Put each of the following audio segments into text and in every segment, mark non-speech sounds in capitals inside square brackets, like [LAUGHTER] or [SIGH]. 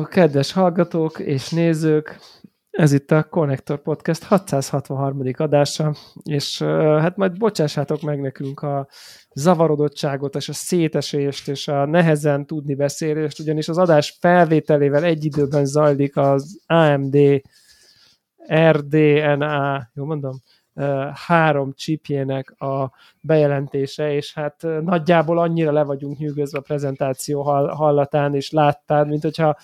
Szervusztok, kedves hallgatók és nézők! Ez itt a Connector Podcast 663. adása, és hát majd bocsássátok meg nekünk a zavarodottságot, és a szétesést, és a nehezen tudni beszélést, ugyanis az adás felvételével egy időben zajlik az AMD RDNA, jó mondom? három chipjének a bejelentése, és hát nagyjából annyira le vagyunk nyűgözve a prezentáció hallatán, és láttál, mint hogyha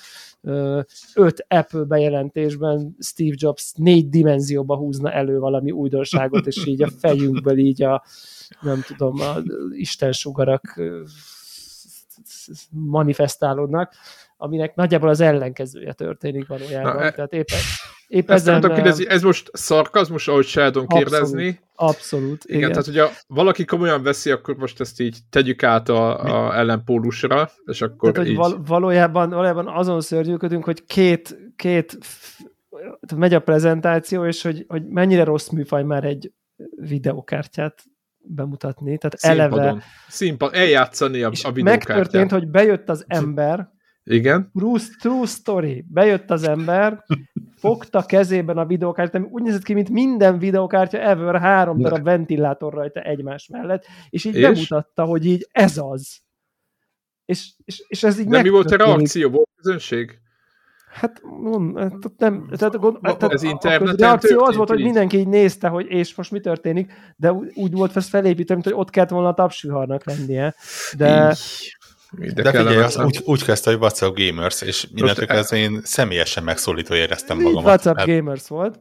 öt Apple bejelentésben Steve Jobs négy dimenzióba húzna elő valami újdonságot, és így a fejünkből így a nem tudom, a Isten sugarak manifestálódnak, aminek nagyjából az ellenkezője történik valójában. Na, e- Tehát éppen [LAUGHS] Épp Ezt ezen... kérdezni, ez most szarkazmus, ahogy Sheldon kérdezni? Abszolút, igen. igen. tehát hogyha valaki komolyan veszi, akkor most ezt így tegyük át a, a ellenpólusra, és akkor tehát, így... Val- valójában, valójában azon szörnyűködünk, hogy két, két megy a prezentáció, és hogy, hogy mennyire rossz műfaj már egy videokártyát bemutatni. Tehát Színpadon. eleve... Színpad, eljátszani a, a videokártyát. Megtörtént, hogy bejött az ember, igen. True, true story. Bejött az ember, fogta kezében a videokártyát, ami úgy nézett ki, mint minden videokártya ever, három darab ventilátor rajta egymás mellett, és így és? bemutatta, hogy így ez az. És, és, és ez így De mi volt a reakció? Volt közönség? Hát nem, nem tehát, tehát ez interneten a reakció az volt, hogy mindenki így nézte, hogy és most mi történik, de úgy volt ez felépítve, mint hogy ott kellett volna a tapsviharnak lennie. De, de, De figyelj, az úgy, úgy kezdte, hogy WhatsApp Gamers, és mindentől kezdve én személyesen megszólító éreztem magamat. WhatsApp mert... Gamers volt.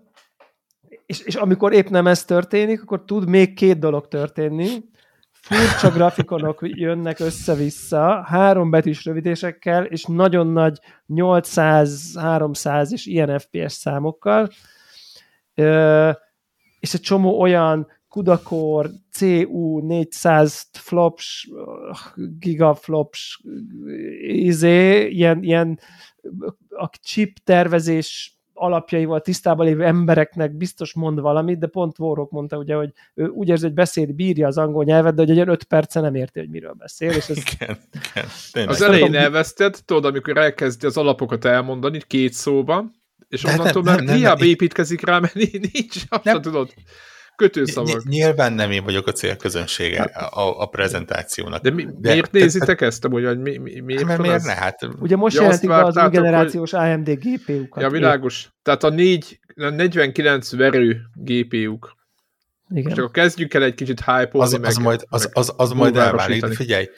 És, és amikor épp nem ez történik, akkor tud még két dolog történni. Furcsa grafikonok jönnek össze-vissza, három betűs rövidésekkel, és nagyon nagy 800, 300 és ilyen FPS számokkal. Ö, és egy csomó olyan Kudakor, CU 400 flops, gigaflops, izé, ilyen, ilyen a chip tervezés alapjaival tisztában lévő embereknek biztos mond valamit, de pont Warrock mondta ugye, hogy ő úgy érzi, hogy beszél, bírja az angol nyelvet, de hogy egy öt perce nem érti, hogy miről beszél. És ez... igen, igen. Az elején elvesztett, tudod, amikor elkezdi az alapokat elmondani két szóban, és onnantól már hiába építkezik rá, mert nincs, azt nem, tudod kötőszavak. Nyilván nem én vagyok a célközönsége hát- a, a prezentációnak. De, mi, de miért de, nézitek ezt, hogy mi, mi, miért hát, miért ne? Hát, Ugye most ja, jelentik be az új generációs hogy... AMD GPU-kat. Ja, világos. Tehát a, 4, a 49 verő GPU-k. Igen. Most akkor kezdjük el egy kicsit hype az, meg, az, majd, az, az, az majd elválik, figyelj,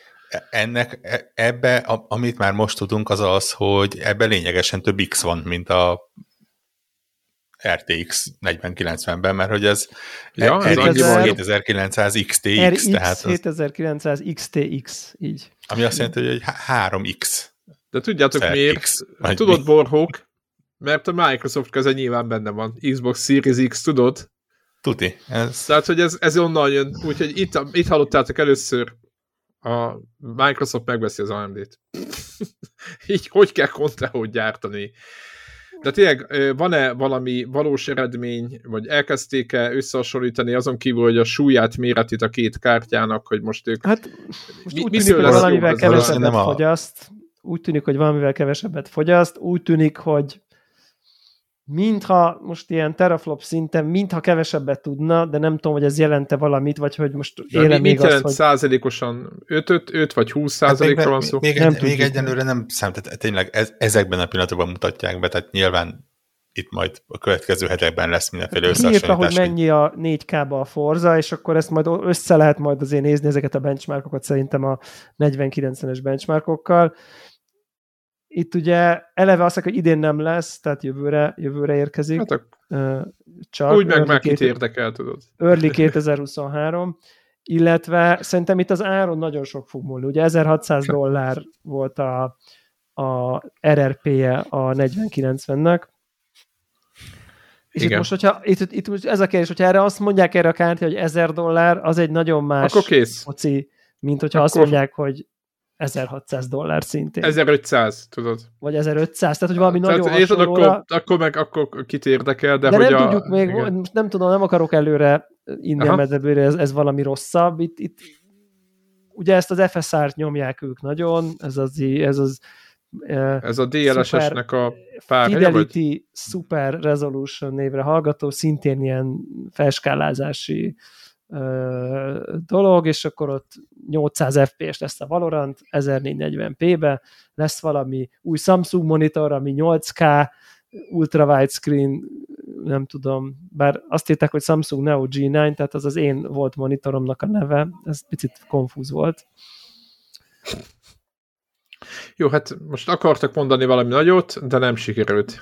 ennek, e, ebbe, amit már most tudunk, az az, hogy ebbe lényegesen több X van, mint a RTX 4090-ben, mert hogy ez ja, RX 7900 XTX, RX tehát 7900 XTX, így. Ami azt jelenti, hogy 3X. De tudjátok RX, miért? Tudod, Borhók? Mert a Microsoft köze nyilván benne van. Xbox Series X, tudod? Tuti. Ez... Tehát, hogy ez, ez onnan jön. Úgyhogy itt, itt hallottátok először a Microsoft megveszi az AMD-t. [LAUGHS] Így hogy kell kontrahót gyártani? De tényleg van-e valami valós eredmény, vagy elkezdték-e összehasonlítani azon kívül, hogy a súlyát, méretét a két kártyának, hogy most ők... Hát most mi, úgy tűnik, hogy valamivel kevesebbet a... fogyaszt, úgy tűnik, hogy valamivel kevesebbet fogyaszt, úgy tűnik, hogy mintha most ilyen teraflop szinten, mintha kevesebbet tudna, de nem tudom, hogy ez jelente valamit, vagy hogy most éle még azt, hogy... százalékosan 5, 5, 5 vagy 20 százalékra hát van szó? Még, nem egy, még egyenlőre nem számít, tehát tényleg ez, ezekben a pillanatokban mutatják be, tehát nyilván itt majd a következő hetekben lesz mindenféle összehasonlítás. hogy mennyi a 4K-ba a Forza, és akkor ezt majd össze lehet majd azért nézni ezeket a benchmarkokat szerintem a 40-90-es benchmarkokkal. Itt ugye eleve azt hogy idén nem lesz, tehát jövőre, jövőre érkezik. Hát a... csak úgy meg már kit érdekel, tudod. Early [LAUGHS] 2023, illetve szerintem itt az áron nagyon sok fog múlni. Ugye 1600 [LAUGHS] dollár volt a, a RRP-je a 4090-nek, és Igen. itt most, hogyha itt, itt most ez a kérdés, hogyha erre azt mondják erre a kártya, hogy 1000 dollár, az egy nagyon más Akkor kész. Foci, mint hogyha Akkor... azt mondják, hogy 1600 dollár szintén. 1500, tudod. Vagy 1500, tehát hogy valami tehát, nagyon és akkor, akkor meg akkor kit érdekel, de, de hogy nem a... tudjuk még, igen. most nem tudom, nem akarok előre inni a meddebőre, ez, ez valami rosszabb. Itt, itt ugye ezt az FSR-t nyomják ők nagyon, ez az, ez az Ez a DLSS-nek a pár Fidelity vagy? Super Resolution névre hallgató, szintén ilyen felskálázási dolog, és akkor ott 800 FPS lesz a Valorant 1440p-be, lesz valami új Samsung monitor, ami 8K, ultra widescreen, nem tudom, bár azt írták, hogy Samsung Neo G9, tehát az az én volt monitoromnak a neve, ez picit konfúz volt. Jó, hát most akartak mondani valami nagyot, de nem sikerült.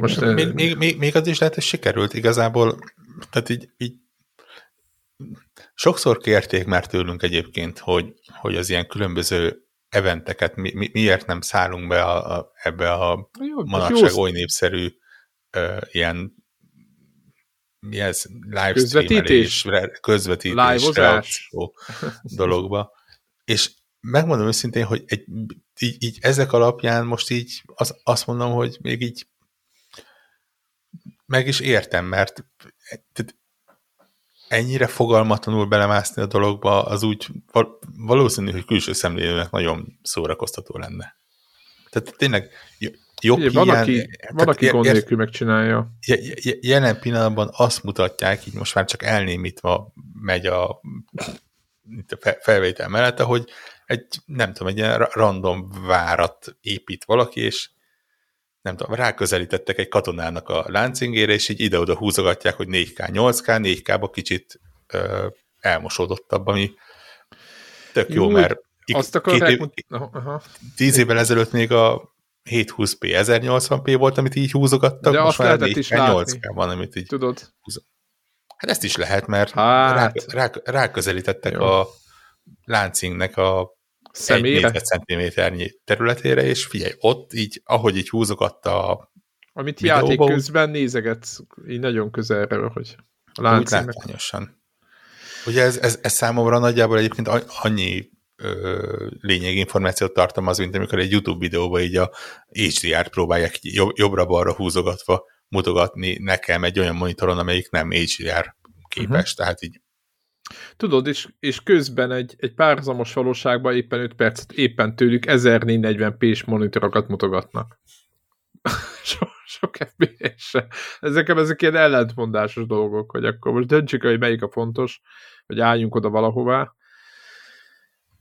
Most, még, még, még, még az is lehet, hogy sikerült igazából, tehát így, így sokszor kérték már tőlünk egyébként, hogy, hogy az ilyen különböző eventeket mi, mi, miért nem szállunk be a, a, ebbe a jó, manapság oly népszerű ö, ilyen mi ez, livestreamelés, közvetítés, dologba. És megmondom őszintén, hogy egy, így, így ezek alapján most így az, azt mondom, hogy még így meg is értem, mert tehát ennyire fogalmatlanul belemászni a dologba, az úgy valószínű, hogy külső szemlélőnek nagyon szórakoztató lenne. Tehát tényleg jobb Ugye, van, ilyen, aki, van, aki gond nélkül megcsinálja. Jelen pillanatban azt mutatják, így most már csak elnémítva megy a, itt a felvétel mellett, hogy egy, nem tudom, egy ilyen random várat épít valaki, és nem tudom, ráközelítettek egy katonának a láncingére, és így ide-oda húzogatják, hogy 4K, 8K, 4K-ba kicsit ö, elmosódottabb, ami tök jó, Úgy, mert azt akarják, év, aha. tíz évvel ezelőtt még a 720p, 1080p volt, amit így húzogattak, De most már 4K, 8K van, amit így Tudod. Húzog. Hát ezt is lehet, mert hát. rá, rá, ráközelítettek jó. a láncingnek a Személyre? egy centiméternyi területére, és figyelj, ott így, ahogy így húzogatta a Amit videóba, játék közben nézegetsz, így nagyon közelről, hogy a láncímek. látványosan. Ugye ez, ez, ez számomra nagyjából egyébként annyi ö, lényeginformációt tartalmaz, mint amikor egy YouTube videóban így a HDR-t próbálják jobb, jobbra-balra húzogatva mutogatni nekem egy olyan monitoron, amelyik nem HDR képes, uh-huh. tehát így Tudod, és, és közben egy, egy párhuzamos valóságban éppen 5 percet éppen tőlük 1440p-s monitorokat mutogatnak. [LAUGHS] so, sok FPS-se. Ezek, ezek ilyen ellentmondásos dolgok, hogy akkor most döntsük, hogy melyik a fontos, hogy álljunk oda valahová.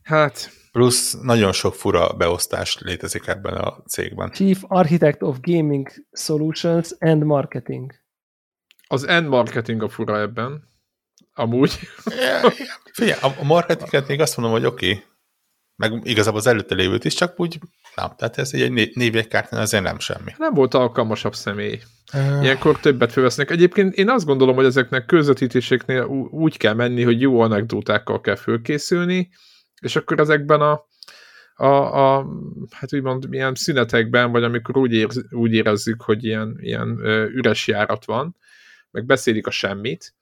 Hát... Plusz nagyon sok fura beosztás létezik ebben a cégben. Chief Architect of Gaming Solutions and Marketing. Az end marketing a fura ebben. Amúgy. [LAUGHS] Figyelj, a marketinget még azt mondom, hogy oké, okay. meg igazából az előtte lévőt is, csak úgy nem. Tehát ez egy névjegykártyán azért nem semmi. Nem volt alkalmasabb személy. Ilyenkor többet fölvesznek. Egyébként én azt gondolom, hogy ezeknek közvetítéseknél úgy kell menni, hogy jó anekdótákkal kell fölkészülni, és akkor ezekben a, a, a hát úgymond ilyen szünetekben, vagy amikor úgy, érz, úgy érezzük, hogy ilyen, ilyen üres járat van, meg beszélik a semmit,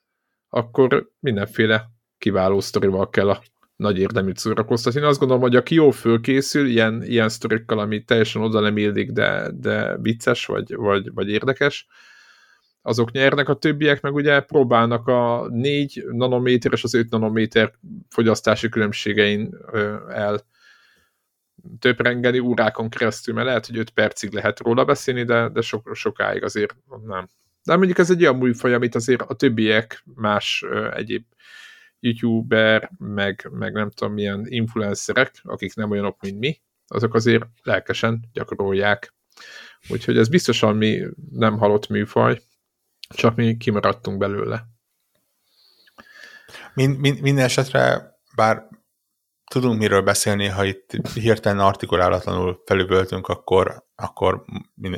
akkor mindenféle kiváló sztorival kell a nagy érdeműt szórakoztatni. Én azt gondolom, hogy aki jól fölkészül, ilyen, ilyen sztorikkal, ami teljesen oda nem illik, de, de vicces, vagy, vagy, vagy érdekes, azok nyernek, a többiek meg ugye próbálnak a 4 nanométer és az 5 nanométer fogyasztási különbségein el töprengeni órákon keresztül, mert lehet, hogy 5 percig lehet róla beszélni, de, de sok, sokáig azért nem. De mondjuk ez egy olyan műfaj, amit azért a többiek más egyéb youtuber, meg, meg nem tudom milyen influencerek, akik nem olyanok, mint mi, azok azért lelkesen gyakorolják. Úgyhogy ez biztosan mi nem halott műfaj, csak mi kimaradtunk belőle. Min, min, minden esetre, bár tudunk miről beszélni, ha itt hirtelen artikulálatlanul felüvöltünk, akkor, akkor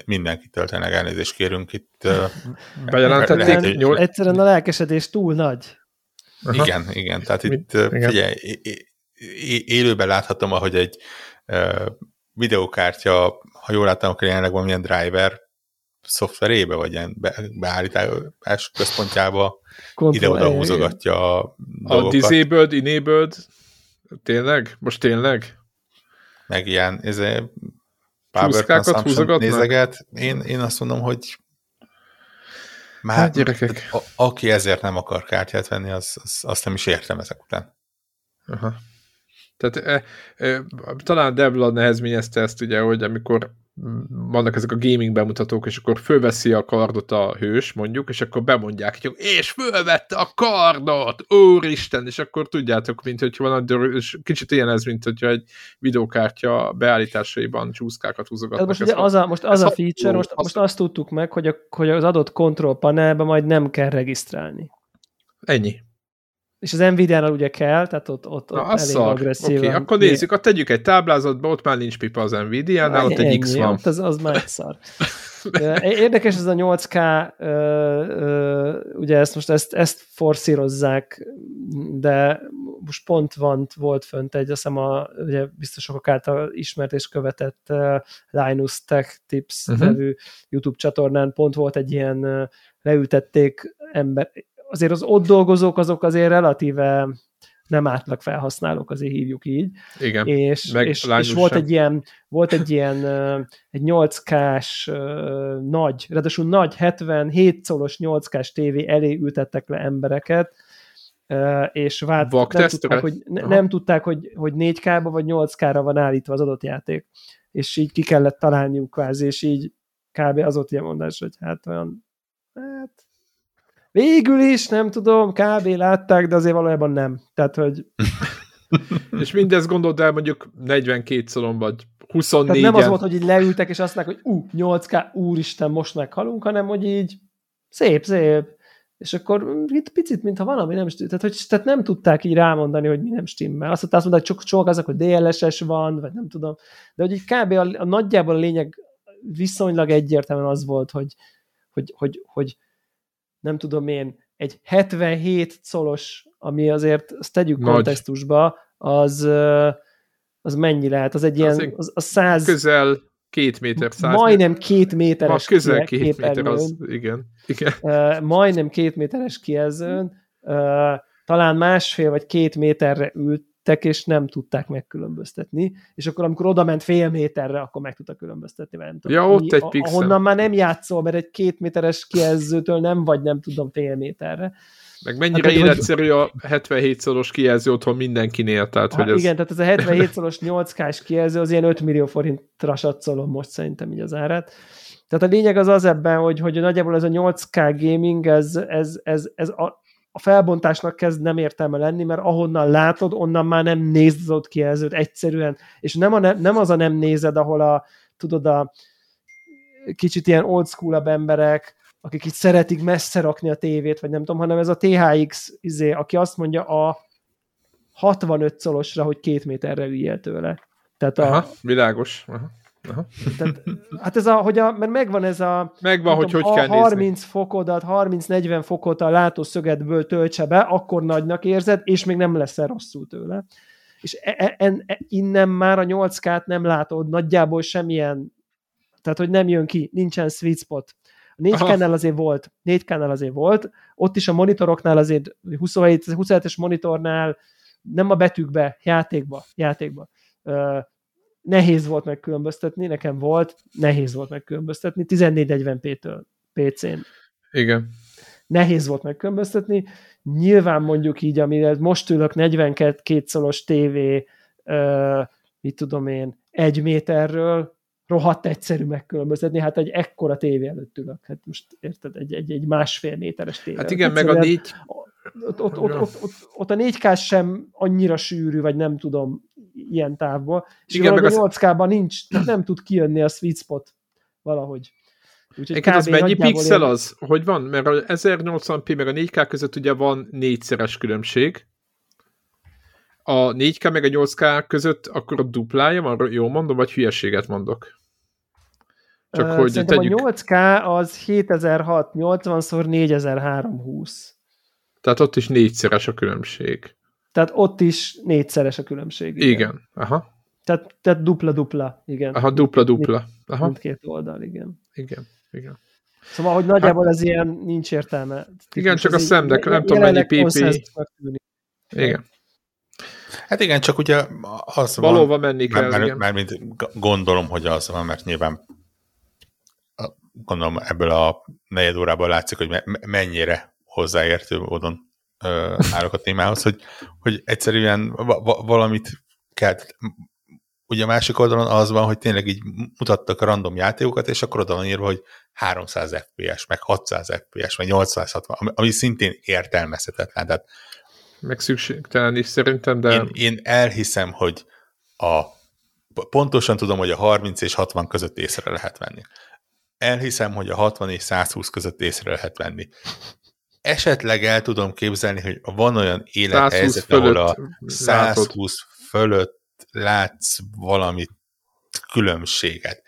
mindenkitől tényleg elnézést kérünk itt. Bejelentették? Nyol... Egyszerűen a lelkesedés túl nagy. Aha. Igen, igen. Tehát itt igen. figyelj, élőben láthatom, ahogy egy videókártya, ha jól láttam, akkor jelenleg valamilyen driver szoftverébe, vagy ilyen be, beállítás központjába ide-oda húzogatja a dolgokat. A disabled, enabled Tényleg? Most tényleg? Meg ilyen izé, power consumption nézeget. Én, én azt mondom, hogy már hát gyerekek. A, aki ezért nem akar kártyát venni, az, az, azt nem is értem ezek után. Aha. Tehát e, e, talán Devla nehezményezte ezt ugye, hogy amikor vannak ezek a gaming bemutatók, és akkor fölveszi a kardot a hős, mondjuk, és akkor bemondják, hogy és fölvette a kardot, úristen, és akkor tudjátok, mint hogy van a és kicsit ilyen ez, mint hogyha egy videókártya beállításaiban csúszkákat húzogatnak. most, ugye az a, most az a feature, most, most azt tudtuk meg, hogy, a, hogy az adott control panelbe majd nem kell regisztrálni. Ennyi. És az Nvidia-nál ugye kell, tehát ott, ott, Na, ott elég agresszív. Oké, okay, akkor nézzük, akkor tegyük egy táblázatba, ott már nincs pipa az Nvidia-nál, ott egy X van. Ott az, az már szar. [LAUGHS] Érdekes ez a 8K, ö, ö, ugye ezt most ezt, ezt forszírozzák, de most pont van, volt fönt egy, azt hiszem a ugye biztosok által ismert és követett uh, Linus Tech Tips uh-huh. nevű YouTube csatornán pont volt egy ilyen uh, leültették ember, azért az ott dolgozók azok azért relatíve nem átlag felhasználók, azért hívjuk így. Igen. És, és, és volt egy ilyen, volt egy ilyen egy 8K-s nagy, ráadásul nagy 77 colos 8K-s tévé elé ültettek le embereket, és vált, nem, tudták, hogy, ne, nem tudták, hogy, hogy 4K-ba vagy 8K-ra van állítva az adott játék. És így ki kellett találniuk kvázi, és így kb. az ott ilyen mondás, hogy hát olyan, hát Végül is, nem tudom, kb. látták, de azért valójában nem. Tehát, hogy... [LAUGHS] és mindezt gondold el mondjuk 42 szalon, vagy 24 Tehát nem az volt, hogy így leültek, és azt mondták, hogy ú, 8K, úristen, most meghalunk, hanem hogy így szép, szép. És akkor itt picit, mintha valami nem stimmel. Tehát, hogy, tehát nem tudták így rámondani, hogy mi nem stimmel. Azt, azt mondták, csak csak azok, hogy DLSS van, vagy nem tudom. De hogy így kb. A, a nagyjából a lényeg viszonylag egyértelműen az volt, hogy, hogy, hogy, hogy nem tudom én, egy 77 colos, ami azért, azt tegyük Nagy. kontextusba, az, az mennyi lehet? Az egy ilyen, az, az száz... Közel két méter, száz Majdnem két méteres Ma közel két méter, az, igen. igen. Uh, majdnem két méteres kijelzőn, uh, talán másfél vagy két méterre ült ültek, és nem tudták megkülönböztetni, és akkor amikor oda ment fél méterre, akkor meg tudta különböztetni. Mert nem ja, ott egy pixel. Ahonnan már nem játszol, mert egy két méteres kijelzőtől nem vagy, nem tudom, fél méterre. Meg mennyire hát, életszerű hogy... a 77 szoros kijelző otthon mindenkinél, tehát ha, hogy ez... Igen, tehát ez a 77 szoros 8K-s kijelző az ilyen 5 millió forintra satszolom most szerintem így az árát. Tehát a lényeg az az ebben, hogy, hogy nagyjából ez a 8K gaming, ez, ez, ez, ez a, a felbontásnak kezd nem értelme lenni, mert ahonnan látod, onnan már nem nézed az kijelzőt egyszerűen, és nem, a, nem az a nem nézed, ahol a, tudod, a kicsit ilyen old school emberek, akik itt szeretik messze rakni a tévét, vagy nem tudom, hanem ez a THX, izé, aki azt mondja a 65 szolosra, hogy két méterre üljél tőle. Tehát a, Aha, világos. Aha. Aha. Tehát, hát ez a, hogy a, mert megvan ez a... Megvan, hogy hogy kell 30 nézni. fokodat, 30-40 fokot a látószögedből töltse be, akkor nagynak érzed, és még nem leszel rosszul tőle. És e, e, e, innen már a 8K-t nem látod nagyjából semmilyen, tehát hogy nem jön ki, nincsen sweet spot. A 4K-nál azért volt, 4K-nál azért volt, ott is a monitoroknál azért 27, 27-es monitornál nem a betűkbe, játékba, játékba nehéz volt megkülönböztetni, nekem volt, nehéz volt megkülönböztetni, 1440p-től PC-n. Igen. Nehéz volt megkülönböztetni. Nyilván mondjuk így, amire most ülök 42 szolos TV, uh, mit tudom én, egy méterről, rohadt egyszerű megkülönböztetni, hát egy ekkora tévé előtt ülök. Hát most érted, egy, egy, egy másfél méteres tévé. Hát igen, meg a négy... Ott, ott, ott, ott, ott, ott a 4K sem annyira sűrű, vagy nem tudom, ilyen távból. És Igen, meg a 8K-ban nincs, tehát nem tud kijönni a sweet spot valahogy. Úgyhogy ez mennyi pixel ér... az? Hogy van? Mert a 1080p meg a 4K között ugye van négyszeres különbség. A 4K meg a 8K között akkor a duplája van, jól mondom, vagy hülyeséget mondok? Csak uh, hogy tegyük... a 8K az 7006, 80 x 4320. Tehát ott is négyszeres a különbség. Tehát ott is négyszeres a különbség. Igen, igen. aha. Tehát, tehát dupla-dupla, igen. Aha, dupla-dupla. Aha. Mindkét oldal, igen. Igen, igen. Szóval, hogy nagyjából hát, ez ilyen nincs értelme. Igen, csak a szemnek, nem tudom mennyi PP. Igen. Hát igen, csak ugye az Valóban van, menni kell, mert, mert, mert gondolom, hogy az van, mert nyilván gondolom ebből a negyed órában látszik, hogy mennyire hozzáértő módon állok a témához, hogy, hogy egyszerűen va- valamit kell. Ugye a másik oldalon az van, hogy tényleg így mutattak a random játékokat, és akkor oda van írva, hogy 300 FPS, meg 600 FPS, meg 860, ami szintén értelmezhetetlen. Tehát meg szükségtelen is szerintem, de... Én, én elhiszem, hogy a pontosan tudom, hogy a 30 és 60 között észre lehet venni. Elhiszem, hogy a 60 és 120 között észre lehet venni. Esetleg el tudom képzelni, hogy van olyan élethelyzet, ahol a 120 látod. fölött látsz valami különbséget.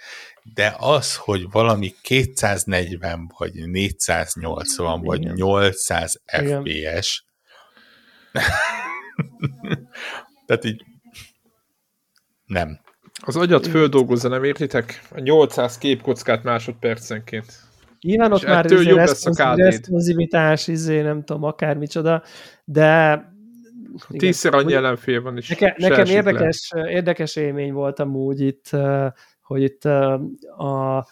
De az, hogy valami 240 vagy 480 Igen. vagy 800 Igen. FPS, [LAUGHS] tehát így nem. Az agyat földolgozza, nem értitek? A 800 képkockát másodpercenként. Nyilván ott már a responsivitás, izé, nem tudom, akármicsoda, de Tízszer annyi ellenfél van is. Neke, nekem érdekes, érdekes élmény volt amúgy itt, hogy itt a,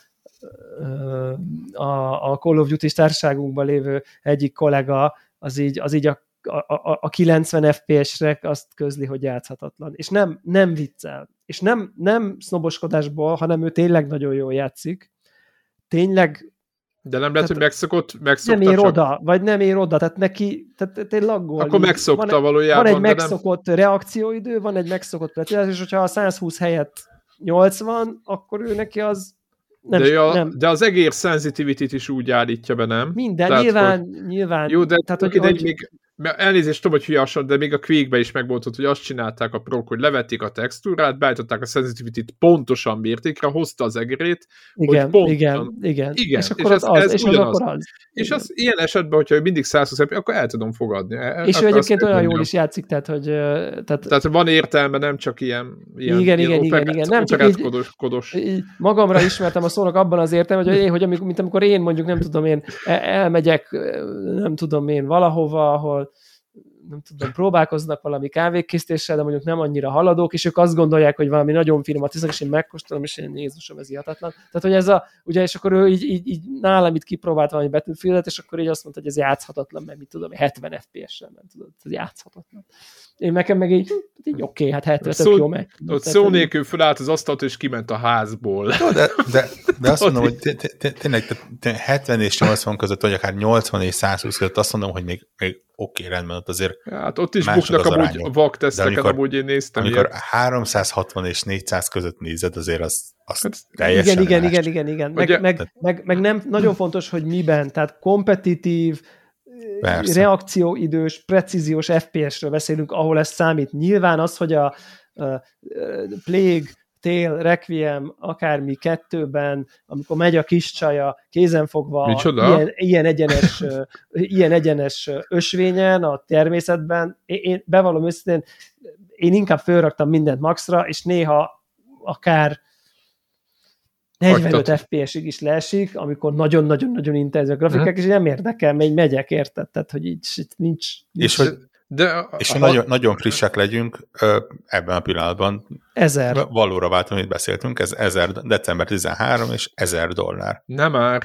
a, a Call of Duty társaságunkban lévő egyik kollega az így, az így a a, a, a 90 FPS-re azt közli, hogy játszhatatlan. És nem, nem viccel. És nem, nem sznoboskodásból, hanem ő tényleg nagyon jól játszik. Tényleg de nem lehet, hogy megszokott, megszokta Nem ér csak... oda, vagy nem ér oda, tehát neki, tehát tényleg laggol. Akkor megszokta van, valójában. Van egy megszokott nem... reakcióidő, van egy megszokott precizás, és hogyha a 120 helyett 80, akkor ő neki az nem, de, a, nem. de az egér sensitivity is úgy állítja be, nem? Minden, tehát, nyilván, hogy, nyilván. Jó, de tehát, hogy, hogy, még, elnézést tudom, hogy hülye de még a quake is megmondott, hogy azt csinálták a prok, hogy levették a textúrát, beállították a sensitivity-t pontosan mértékre, hozta az egerét, igen, hogy pontosan, igen, igen, igen. És akkor és az, ez, az, és az akkor az. És az, ilyen esetben, hogyha mindig 120 akkor el tudom fogadni. E, és ő egyébként olyan jól is játszik, tehát, hogy... Tehát, tehát van értelme, nem csak ilyen, ilyen igen, ilyen igen, igen, igen, nem csak így, kodos, kodos. Így magamra ismertem a szónak abban az értelme, hogy, hogy amikor, mint amikor én mondjuk, nem tudom én, e, elmegyek, nem tudom én, valahova, ahol nem tudom, próbálkoznak valami kávékészítéssel, de mondjuk nem annyira haladók, és ők azt gondolják, hogy valami nagyon finomat isznak, és én megkóstolom, és én Jézusom, ez hihetetlen. Tehát, hogy ez a, ugye, és akkor ő így, így, így nálam itt kipróbált valami Battlefield-et, és akkor így azt mondta, hogy ez játszhatatlan, mert mit tudom, 70 FPS-sel, nem tudod, ez játszhatatlan. Én nekem meg így, így oké, okay, hát 70 szó, jó meg. Ott szó nélkül fölállt az asztalt, és kiment a házból. De, de, de azt mondom, hogy [LAUGHS] tényleg 70 és 80 között, vagy akár 80 és 120 között azt mondom, hogy még, még oké, okay, rendben, ott azért Hát ott is buknak amúgy arányok. vakteszteket, amikor, amúgy én néztem Amikor ilyet. 360 és 400 között nézed, azért az, az hát, teljesen Igen, igen, igen, igen, igen. Meg, Ugye, meg, meg, meg, nem, nagyon fontos, hogy miben, tehát kompetitív, Persze. reakcióidős, precíziós FPS-ről beszélünk, ahol ez számít. Nyilván az, hogy a, a Plague tél, Requiem, akármi kettőben, amikor megy a kis csaja kézenfogva ilyen, ilyen, egyenes, ilyen egyenes ösvényen a természetben, én, én bevallom őszintén, én inkább fölraktam mindent maxra, és néha akár 45 FPS-ig is leesik, amikor nagyon-nagyon-nagyon intenzív a grafikák, uh-huh. és nem érdekel, mert megyek, érted? Tehát, hogy így nincs, nincs és hogy de és hogy nagyon, nagyon frissek legyünk ebben a pillanatban. Ezer. Valóra váltom, amit beszéltünk, ez ezer, december 13 és ezer dollár. Nem már.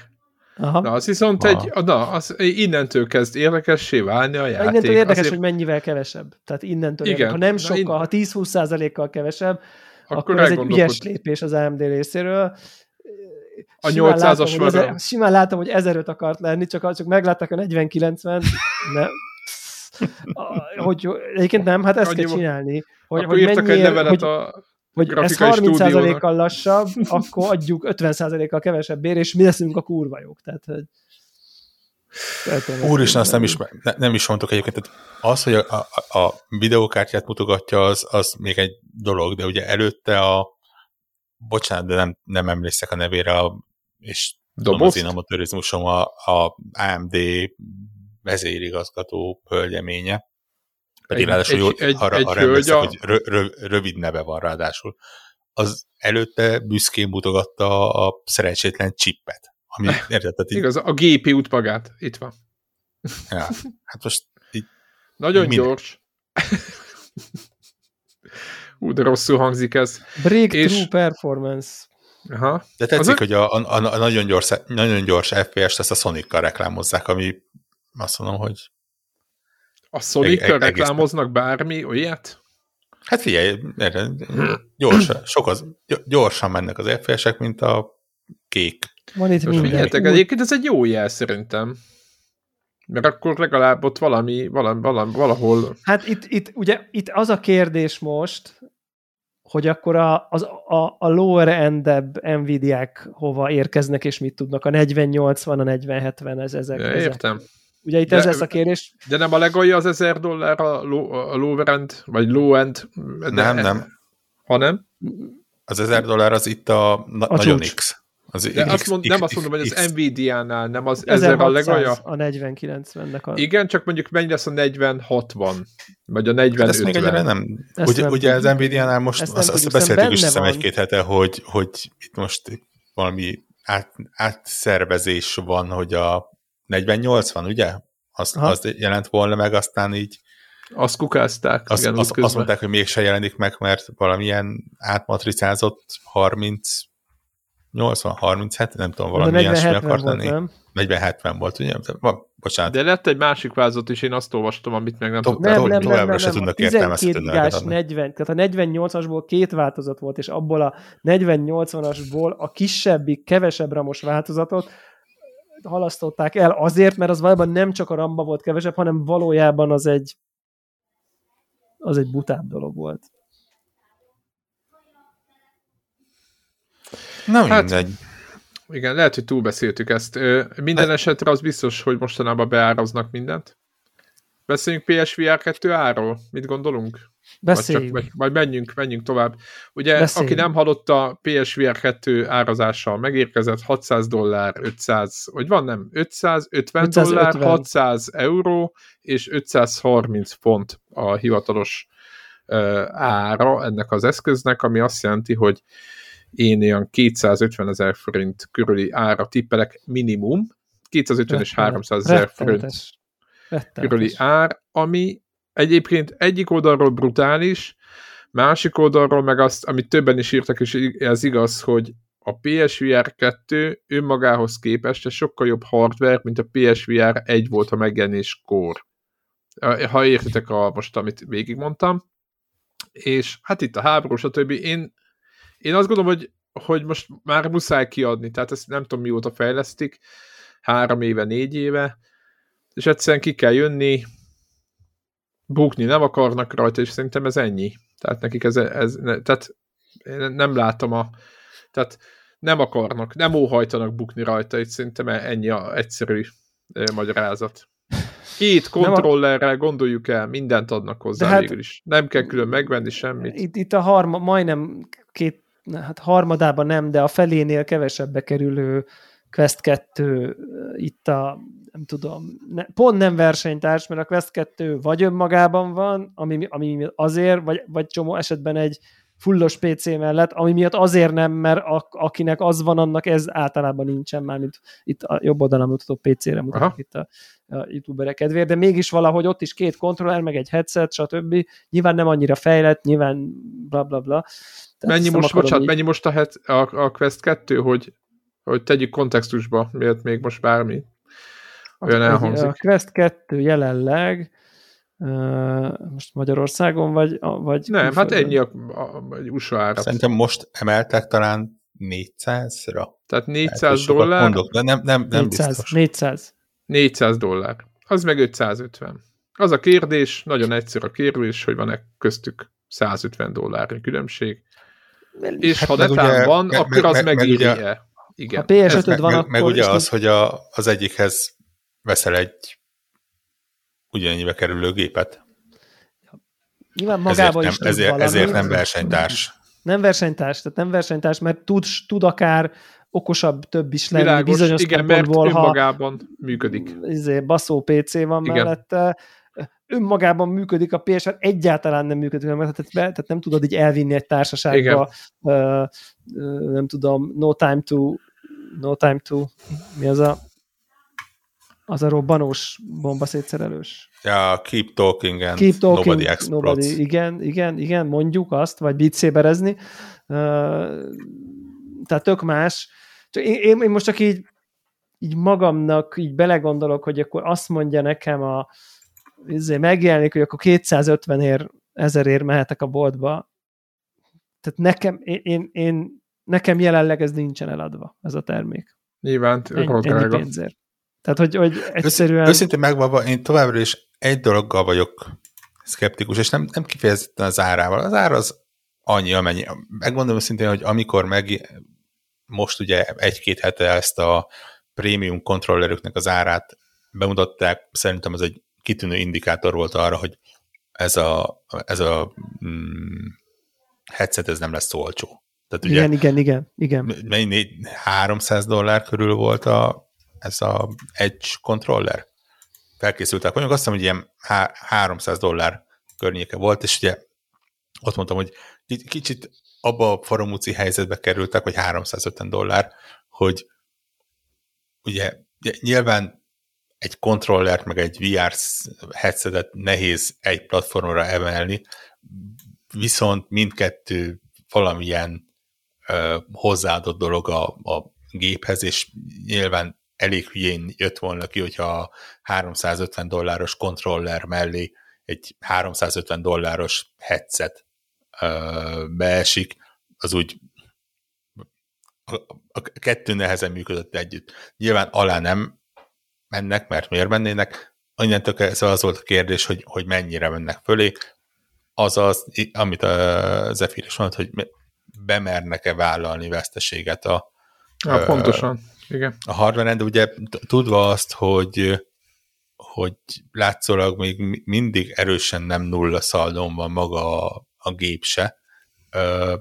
Aha. Na, az viszont Aha. egy, na, az innentől kezd érdekessé válni a játék. Innentől érdekes, Azért... hogy mennyivel kevesebb. Tehát innentől Igen. Érdekes. Ha nem sokkal, ha 10-20 kal kevesebb, akkor, akkor ez egy ügyes lépés az AMD részéről. A 800-as látom, Simán látom, hogy 1005 akart lenni, csak, csak meglátták a 4090, nem hogy egyébként nem, hát ezt Annyi, kell csinálni. Hogy, hogy írtak egy levelet hogy, a hogy ez 30%-kal lassabb, akkor adjuk 50%-kal kevesebb bér, és mi leszünk a kurva jók. Tehát, hogy Úristen, azt nem is, nem is mondtuk egyébként. Tehát az, hogy a, a, a videókártyát mutogatja, az, az még egy dolog, de ugye előtte a bocsánat, de nem, nem emlékszek a nevére, a, és tudom, az én amatőrizmusom a, a AMD vezérigazgató hölgyeménye. Pedig egy, ráadásul egy, egy, arra, egy arra hölgy a... hogy rö, rö, rövid neve van ráadásul. Az előtte büszkén mutogatta a szerencsétlen csippet. Ami, érted, így... Igaz, a GPU-t magát. Itt van. Ja, [LAUGHS] hát most így... Nagyon minden. gyors. Ú, de rosszul hangzik ez. Breakthrough és... performance. Aha. De tetszik, az hogy a, a, a, a nagyon gyors, nagyon gyors FPS-t ezt a Sonic-kal reklámozzák, ami azt mondom, hogy... A sonic eg- reklámoznak bármi olyat? Hát figyelj, erre gyorsan, sok az, gyorsan mennek az fps mint a kék. Van itt Most minden. figyeljetek, egyébként ez egy jó jel szerintem. Mert akkor legalább ott valami, valami, valami valahol... Hát itt, itt, ugye, itt az a kérdés most, hogy akkor a, az, a, a lower endebb Nvidia-k hova érkeznek, és mit tudnak. A 4080, a 4070, ez ezek. Ja, ezek. értem. Ugye itt De- ez lesz a kérdés. De nem a legalja az 1000 dollár a low, a lower end, vagy low end? De, Nem, nem. Hanem? Az 1000 dollár az itt a, na, A nagyon csúcs. X. Az De X, azt mond, nem X- azt mondom, hogy az X- Nvidia-nál nem az 1000 a 1600 legalja? a 4090-nek a... Igen, csak mondjuk mennyi lesz a 40-60, vagy a Hát ezt még egyre 40-50. nem. Ezt Ugye, nem ugye az. Nvidia-nál most Ezt azt, azt beszéltük is hiszem egy-két hete, hogy, hogy itt most valami át, átszervezés van, hogy a 40-80, ugye? Azt, Aha. azt jelent volna meg, aztán így Azt kukázták. azt, igen, azt, azt mondták, hogy mégse jelenik meg, mert valamilyen átmatricázott 30 80, 37, nem tudom, valami ilyesmi 40-70 akart lenni. nem? 40-70 volt, ugye? Bocsánat. De lett egy másik vázat is, én azt olvastam, amit meg nem To- tudtam. Nem, nem, nem, továbbra nem, se nem. tudnak A 12 értelmezhető gigás neveket adni. 40, tehát a 48-asból két változat volt, és abból a 40-80-asból a kisebbik, kevesebb ramos változatot halasztották el azért, mert az valójában nem csak a ramba volt kevesebb, hanem valójában az egy az egy butább dolog volt. Na Hát, mindegy. Igen, lehet, hogy túlbeszéltük ezt. Minden esetre az biztos, hogy mostanában beáraznak mindent. Beszéljünk PSVR 2 áról? Mit gondolunk? Vagy, csak, vagy menjünk, menjünk tovább. Ugye, Beszéljünk. aki nem hallotta, PSVR 2 árazással megérkezett 600 dollár, 500, hogy van nem? 550 dollár, 550. 600 euró és 530 font a hivatalos ö, ára ennek az eszköznek, ami azt jelenti, hogy én olyan 250 ezer forint körüli ára tippelek minimum, 250 és 300 ezer forint. Rettenetes. körüli ár, ami egyébként egyik oldalról brutális, másik oldalról meg azt, amit többen is írtak, és ez igaz, hogy a PSVR 2 önmagához képest egy sokkal jobb hardware, mint a PSVR 1 volt a megjelenéskor. Ha értitek a, most, amit végigmondtam. És hát itt a háború, stb. Én, én azt gondolom, hogy, hogy most már muszáj kiadni, tehát ezt nem tudom mióta fejlesztik, három éve, négy éve, és egyszerűen ki kell jönni, bukni nem akarnak rajta, és szerintem ez ennyi. Tehát nekik ez, ez ne, tehát én nem látom a, tehát nem akarnak, nem óhajtanak bukni rajta, és szerintem ennyi a egyszerű eh, magyarázat. Két kontrollerrel gondoljuk el, mindent adnak hozzá hát- végül is. Nem kell külön megvenni semmit. Itt, itt a harma, majdnem két, hát harmadában nem, de a felénél kevesebbe kerülő Quest 2 itt a, nem tudom, ne, pont nem versenytárs, mert a Quest 2 vagy önmagában van, ami, ami azért, vagy, vagy csomó esetben egy fullos PC mellett, ami miatt azért nem, mert a, akinek az van, annak ez általában nincsen már, mint itt a jobb oldalon mutató PC-re mutatok Aha. itt a, a youtuberek kedvéért, de mégis valahogy ott is két kontroller, meg egy headset, stb. Nyilván nem annyira fejlett, nyilván bla bla bla. Tehát Mennyi most, bocsánat, így- mennyi most a, het, a, a Quest 2, hogy, hogy tegyük kontextusba, miért még most bármi olyan A- elhangzik. A Quest 2 jelenleg most Magyarországon, vagy, vagy Nem, hát külföldön? ennyi a, a, a USA ára. Szerintem most emeltek talán 400-ra. Tehát Lehet, hogy 400 sokat dollár, Mondok, de nem, nem, nem 400, biztos. 400. 400 dollár. Az meg 550. Az a kérdés, nagyon egyszerű a kérdés, hogy van-e köztük 150 dollárnyi különbség. És Hát ha netán ugye- van, meg- akkor meg- az meg- Igen. Ha PS5 Ez meg, van, meg, akkor... meg ugye az, hogy a, az egyikhez veszel egy ugyanennyibe kerülő gépet. Nyilván Ezért magában nem, is tud ezért, valamit. ezért nem versenytárs. Nem versenytárs, tehát nem versenytárs, mert tud, tud akár okosabb több is lenni Világos, bizonyos igen, mert ha önmagában működik. izé, baszó PC van Igen. mellette, önmagában működik, a PS egyáltalán nem működik, mert tehát, be- tehát nem tudod így elvinni egy társaságba, uh, uh, nem tudom, no time to, no time to, mi az a az a robbanós bombaszétszerelős. Ja, keep talking and Keep talking, nobody explodes. nobody, igen, igen, igen, mondjuk azt, vagy beatszéberezni. Uh, tehát tök más. Csak én, én, én most csak így, így magamnak így belegondolok, hogy akkor azt mondja nekem a izé, megjelenik, hogy akkor 250 ér ezerért mehetek a boltba. Tehát nekem, én, én, én, nekem jelenleg ez nincsen eladva, ez a termék. Nyilván, ennyi, ennyi pénzért. Tehát, hogy, hogy egyszerűen... Őszintén megvalva, én továbbra is egy dologgal vagyok szkeptikus, és nem, nem kifejezetten az árával. Az ár az annyi, amennyi. Megmondom szintén, hogy amikor meg most ugye egy-két hete ezt a prémium kontrollerüknek az árát bemutatták, szerintem ez egy kitűnő indikátor volt arra, hogy ez a, ez a mm, headset ez nem lesz olcsó. Tehát ugye, igen, igen, igen, igen. Mennyi 300 dollár körül volt a, ez a Edge controller? Felkészültek vagyunk, azt hiszem, hogy ilyen 300 dollár környéke volt, és ugye ott mondtam, hogy kicsit abba a faramúci helyzetbe kerültek, hogy 350 dollár, hogy ugye nyilván egy kontrollert, meg egy VR headsetet nehéz egy platformra emelni, viszont mindkettő valamilyen ö, hozzáadott dolog a, a géphez, és nyilván elég hülyén jött volna ki, hogyha a 350 dolláros kontroller mellé egy 350 dolláros headset ö, beesik, az úgy a, a kettő nehezen működött együtt. Nyilván alá nem mennek, mert miért mennének, annyiantól kezdve az volt a kérdés, hogy, hogy mennyire mennek fölé, azaz, amit a Zephyr is mondott, hogy bemernek-e vállalni veszteséget a, ja, pontosan. Igen. a hardware de ugye tudva azt, hogy hogy látszólag még mindig erősen nem nulla szaldon van maga a, a gép se. Ö,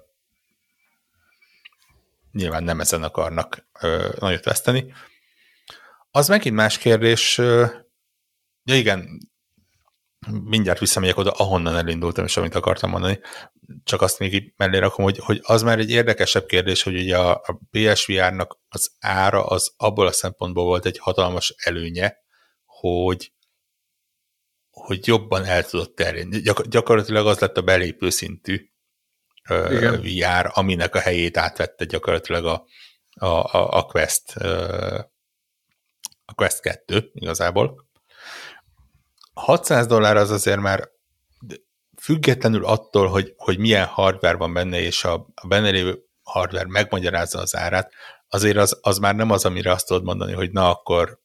nyilván nem ezen akarnak ö, nagyot veszteni. Az megint más kérdés, ja igen, mindjárt visszamegyek oda, ahonnan elindultam, és amit akartam mondani, csak azt még így mellé rakom, hogy, hogy az már egy érdekesebb kérdés, hogy ugye a, a PSVR-nak az ára az abból a szempontból volt egy hatalmas előnye, hogy hogy jobban el tudott terjedni. Gyak, gyakorlatilag az lett a belépő szintű uh, VR, aminek a helyét átvette gyakorlatilag a, a, a, a Quest a Quest 2 igazából. 600 dollár az azért már függetlenül attól, hogy, hogy milyen hardware van benne, és a, a benne lévő hardware megmagyarázza az árát, azért az, az már nem az, amire azt tudod mondani, hogy na akkor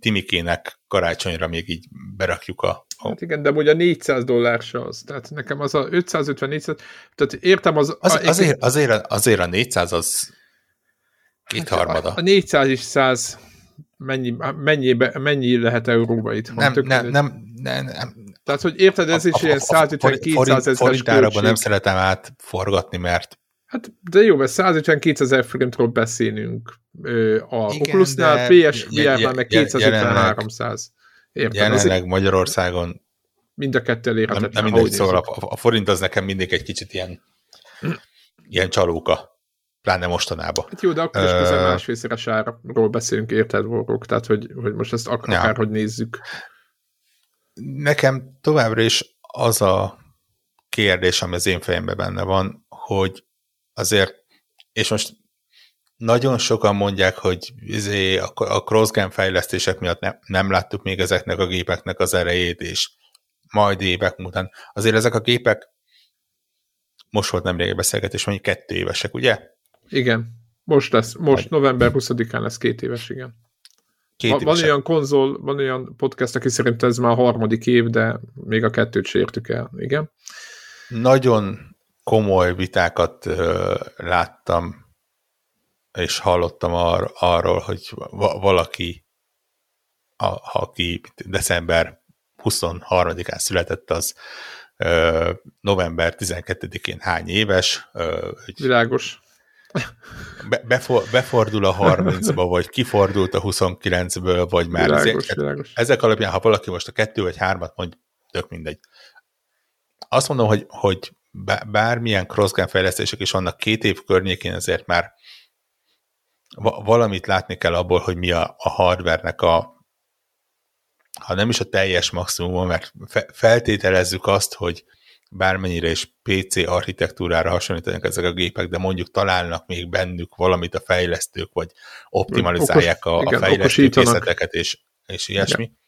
Timikének karácsonyra még így berakjuk a... a... Hát igen, de ugye a 400 dollár se az. Tehát nekem az a 550-400, tehát értem az... az a, azért, azért, azért a 400 az kétharmada. Hát a, a 400 is 100 mennyi, mennyi, mennyi lehet euróba itt? Nem, nem, nem, nem, nem. Tehát, hogy érted, ez is ilyen 150-200 ezeres Forintárakban nem szeretem átforgatni, mert Hát, de jó, mert 152 ezer forintról beszélünk a Igen, Oculusnál, PSVR-nál meg 250-300. Érted? Jelenleg az Magyarországon mind a kettő elérhetetlen. Nem, nem mindegy, szóval a, a forint az nekem mindig egy kicsit ilyen, ilyen csalóka, pláne mostanában. Hát jó, de akkor is uh, közel másfélszeres áról beszélünk, érted, Vorok, tehát hogy, hogy most ezt ak- ja. akárhogy nézzük. Nekem továbbra is az a kérdés, ami az én fejemben benne van, hogy azért, és most nagyon sokan mondják, hogy izé, a crossgen fejlesztések miatt nem, nem láttuk még ezeknek a gépeknek az erejét, és majd évek után. Azért ezek a gépek, most volt nemrég beszélgetés, mondjuk kettő évesek, ugye? Igen. Most lesz, most november 20-án lesz két éves, igen. Két van, van olyan konzol, van olyan podcast, aki szerint ez már a harmadik év, de még a kettőt sértük el, igen. Nagyon komoly vitákat uh, láttam és hallottam ar- arról, hogy va- valaki, a, aki december 23-án született, az ö, november 12-én hány éves. Ö, hogy Világos. Be, befor, befordul a 30-ba, [LAUGHS] vagy kifordult a 29-ből, vagy már világos, ezek, világos. ezek alapján, ha valaki most a kettő vagy hármat mond, tök mindegy. Azt mondom, hogy, hogy bármilyen crossgen fejlesztések is vannak két év környékén, ezért már valamit látni kell abból, hogy mi a, a hardvernek a ha nem is a teljes maximum, mert fe, feltételezzük azt, hogy bármennyire is PC architektúrára hasonlítanak ezek a gépek, de mondjuk találnak még bennük valamit a fejlesztők, vagy optimalizálják Okos, a, igen, a fejlesztő készleteket, és, és ilyesmi. Igen.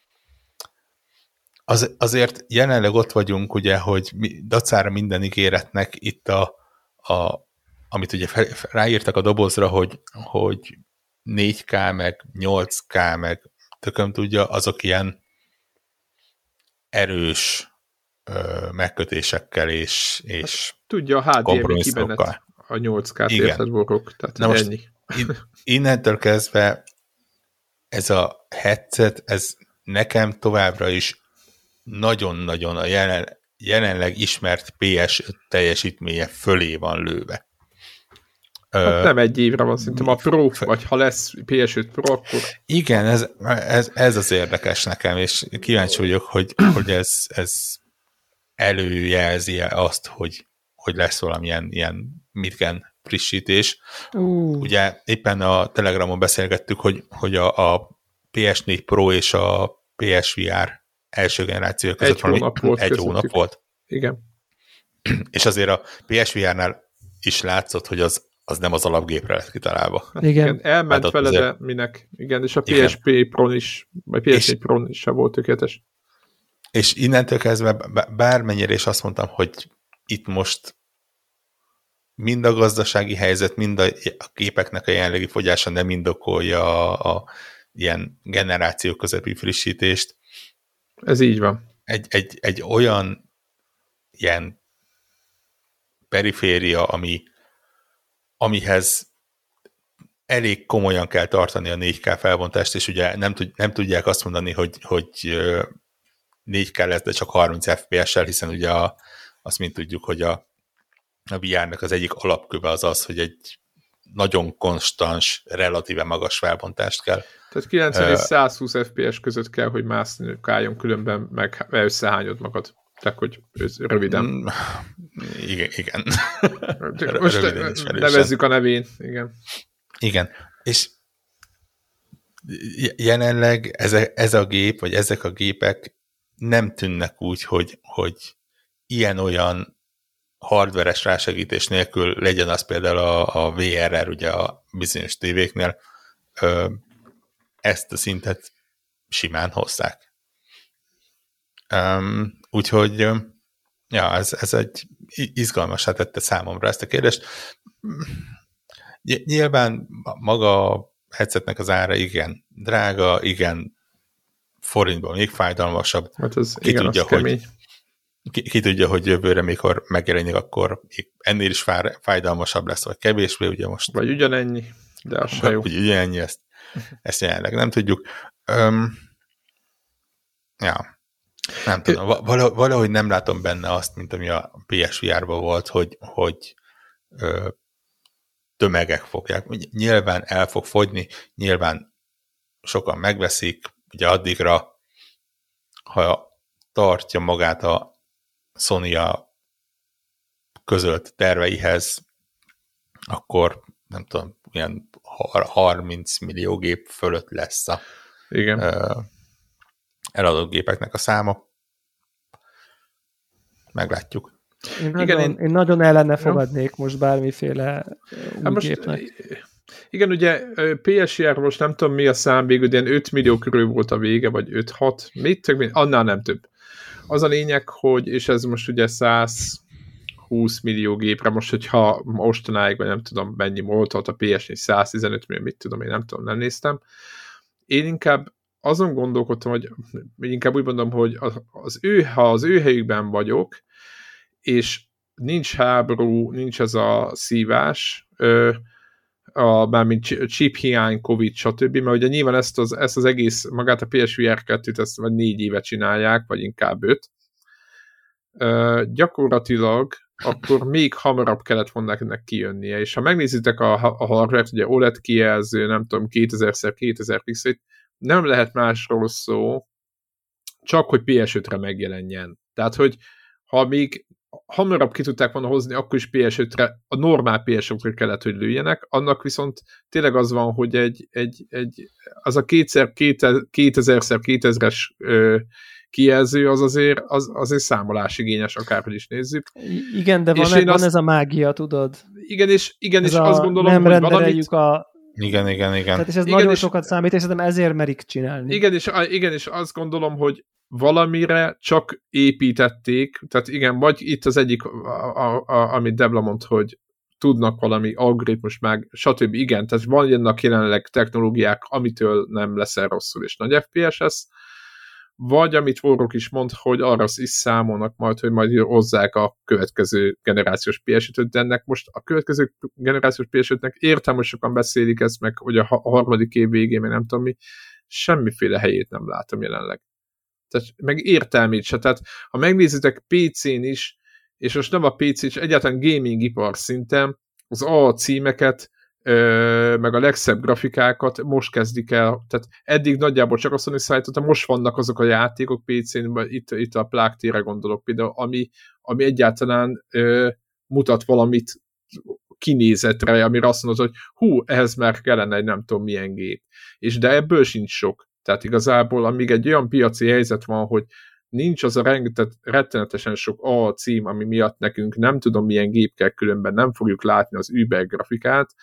az, azért jelenleg ott vagyunk, ugye, hogy mi, dacára minden ígéretnek itt a, a amit ugye fel, ráírtak a dobozra, hogy, hogy 4K, meg 8K, meg tököm tudja, azok ilyen erős megkötésekkel és, és hát, tudja, a HDMI kibenet a 8K-t érted borok, tehát Na ennyi. In, [LAUGHS] innentől kezdve ez a headset, ez nekem továbbra is nagyon-nagyon a jelen, jelenleg ismert PS5 teljesítménye fölé van lőve. Hát nem egy évre van, szerintem a Pro, vagy ha lesz PS5 Pro, akkor... Igen, ez, ez, ez az érdekes nekem, és kíváncsi vagyok, hogy, hogy ez, ez előjelzi azt, hogy, hogy lesz valamilyen ilyen Mirgen frissítés. Uh. Ugye éppen a Telegramon beszélgettük, hogy, hogy a, a PS4 Pro és a PSVR első generáció között egy valami, hónap volt. Egy hónap volt. Igen. És azért a PSVR-nál is látszott, hogy az az nem az alapgépre lett kitalálva. Hát igen. igen elment hát vele, azért... de minek? Igen, és a PSP Pro is, vagy PSP és... Pro is sem volt tökéletes. És innentől kezdve bármennyire is azt mondtam, hogy itt most mind a gazdasági helyzet, mind a, a képeknek a jelenlegi fogyása nem indokolja a, a ilyen generáció közepi frissítést. Ez így van. Egy, egy, egy olyan ilyen periféria, ami amihez elég komolyan kell tartani a 4K felbontást, és ugye nem, tud, nem tudják azt mondani, hogy, hogy 4K lesz, de csak 30 FPS-sel, hiszen ugye a, azt mind tudjuk, hogy a, a VR-nak az egyik alapköve az az, hogy egy nagyon konstans, relatíve magas felbontást kell. Tehát 90 és 120 FPS között kell, hogy mászni álljon, különben meg összehányod magad. Tehát, hogy röviden. Mm, igen, igen. [LAUGHS] Most nevezzük a nevén, igen. Igen, és jelenleg ez a, ez a gép, vagy ezek a gépek nem tűnnek úgy, hogy, hogy ilyen-olyan hardveres rásegítés nélkül legyen az például a, a VRR, ugye a bizonyos tévéknél, ö, ezt a szintet simán hozzák. Um, úgyhogy ja, ez, ez egy izgalmasá tette számomra ezt a kérdést. Nyilván maga a headsetnek az ára igen drága, igen forintban még fájdalmasabb. Hát ez ki igen, tudja, hogy, ki, ki, tudja, hogy jövőre, mikor megjelenik, akkor ennél is fájdalmasabb lesz, vagy kevésbé, ugye most. Vagy ugyanennyi, de az se jó. Vagy ugyanennyi, ezt, ezt jelenleg nem tudjuk. Um, ja, nem tudom, valahogy nem látom benne azt, mint ami a PSVR-ban volt, hogy, hogy ö, tömegek fogják. Nyilván el fog fogyni, nyilván sokan megveszik, ugye addigra, ha tartja magát a Sony a közölt terveihez, akkor nem tudom, ilyen 30 millió gép fölött lesz a Igen eladott gépeknek a száma. Meglátjuk. Én nagyon, igen, én, én nagyon ellene fogadnék most bármiféle hát most, gépnek. Igen, ugye PSR most nem tudom mi a szám végül, de 5 millió körül volt a vége, vagy 5-6, mit tök, annál nem több. Az a lényeg, hogy, és ez most ugye 120 millió gépre, most hogyha mostanáig, vagy nem tudom mennyi volt, a PS4 115 millió, mit tudom, én nem tudom, nem néztem. Én inkább azon gondolkodtam, hogy inkább úgy mondom, hogy az ő, ha az ő helyükben vagyok, és nincs háború, nincs ez a szívás, ö, a, bármint chip hiány, Covid, stb. Mert ugye nyilván ezt az, ezt az egész, magát a PSVR 2-t ezt vagy négy éve csinálják, vagy inkább öt. Ö, gyakorlatilag akkor még hamarabb kellett volna ennek kijönnie, és ha megnézitek a, a hardware ugye OLED kijelző, nem tudom, 2000x2000 pixel, nem lehet másról szó, csak hogy PS5-re megjelenjen. Tehát, hogy ha még hamarabb ki tudták volna hozni, akkor is PS5-re, a normál PS5-re kellett, hogy lőjenek, annak viszont tényleg az van, hogy egy, egy, egy az a kétszer 2000x2000-es kijelző az azért, az, azért számolásigényes, akárhogy is nézzük. Igen, de van, e- van azt, ez a mágia, tudod? Igen, és, igen, ez és a, azt gondolom, nem hogy valamit... a Igen, igen, igen. Tehát és ez Igen, nagyon és- sokat számít, és szerintem ezért merik csinálni. Igen, és, igen, és azt gondolom, hogy valamire csak építették, tehát igen, vagy itt az egyik, a, a, a, amit Debla mond, hogy tudnak valami algoritmus meg, stb. Igen, tehát vannak jelenleg technológiák, amitől nem leszel rosszul, és nagy FPS lesz, vagy amit Warrock is mond, hogy arra is számolnak majd, hogy majd hozzák a következő generációs ps de ennek most a következő generációs ps értem, hogy sokan beszélik ezt, meg hogy a, ha- a harmadik év végén, meg nem tudom mi, semmiféle helyét nem látom jelenleg. Tehát meg értelmét se. Tehát ha megnézitek PC-n is, és most nem a PC, és egyáltalán gaming ipar szinten, az A címeket, meg a legszebb grafikákat most kezdik el, tehát eddig nagyjából csak a Sony szállította, most vannak azok a játékok PC-n, itt, itt a Plague gondolok például, ami, ami egyáltalán ö, mutat valamit kinézetre, amire azt mondod, hogy hú, ehhez már kellene egy nem tudom milyen gép. És de ebből sincs sok. Tehát igazából, amíg egy olyan piaci helyzet van, hogy nincs az a rengeteg, rettenetesen sok A cím, ami miatt nekünk nem tudom milyen gép kell, különben nem fogjuk látni az Uber grafikát,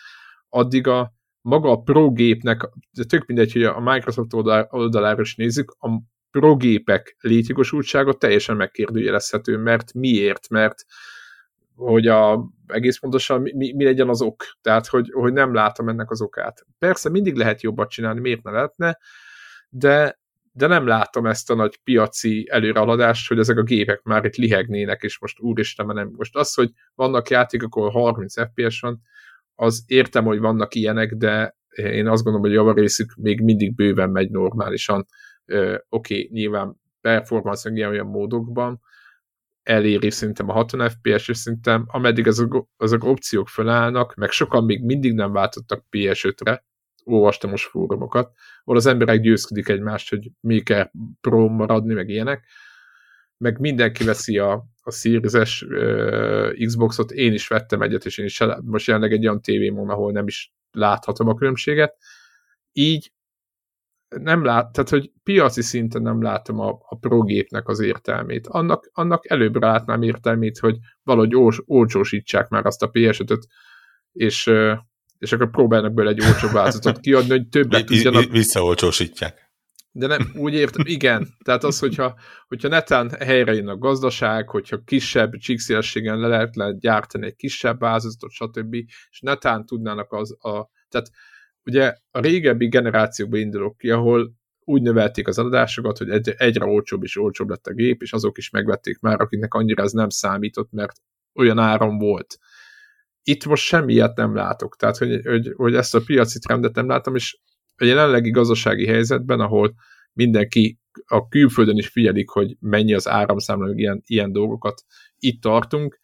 addig a maga a Pro gépnek, de tök mindegy, hogy a Microsoft oldal- oldaláról is nézzük, a Pro gépek létjogosultsága teljesen megkérdőjelezhető, mert miért? Mert hogy a, egész pontosan mi, mi, mi legyen az ok. Tehát, hogy, hogy nem látom ennek az okát. Persze mindig lehet jobbat csinálni, miért ne lehetne, de, de nem látom ezt a nagy piaci előrehaladást, hogy ezek a gépek már itt lihegnének, és most úristen, mert nem. Most az, hogy vannak játékok, ahol 30 FPS van, az értem, hogy vannak ilyenek, de én azt gondolom, hogy javarészük még mindig bőven megy normálisan. Oké, okay, nyilván performance ilyen olyan módokban, eléri szerintem a 60 FPS, és szerintem ameddig azok, azok opciók felállnak, meg sokan még mindig nem váltottak PS5-re, olvastam most fórumokat, ahol az emberek győzködik egymást, hogy mi kell pro maradni, meg ilyenek, meg mindenki veszi a, a Series-es uh, Xboxot, én is vettem egyet, és én is most jelenleg egy olyan tévém van, ahol nem is láthatom a különbséget. Így nem lát, tehát hogy piaci szinten nem látom a, a pro gépnek az értelmét. Annak, annak előbbre látnám értelmét, hogy valahogy ós, olcsósítsák már azt a PS5-öt, és, és akkor próbálnak bele egy olcsó változatot kiadni, hogy többet [LAUGHS] tudjanak. Visszaolcsósítják. De nem, úgy értem, igen. Tehát az, hogyha, hogyha netán helyre jön a gazdaság, hogyha kisebb csíkszélességen le lehet, lehet gyártani egy kisebb változatot, stb. És netán tudnának az a... Tehát ugye a régebbi generációkban indulok ki, ahol úgy növelték az adásokat, hogy egy, egyre olcsóbb és olcsóbb lett a gép, és azok is megvették már, akiknek annyira ez nem számított, mert olyan áram volt. Itt most semmi ilyet nem látok, tehát hogy, hogy, hogy ezt a piaci trendet nem látom, és a jelenlegi gazdasági helyzetben, ahol mindenki a külföldön is figyelik, hogy mennyi az áramszámla, meg ilyen, ilyen dolgokat, itt tartunk,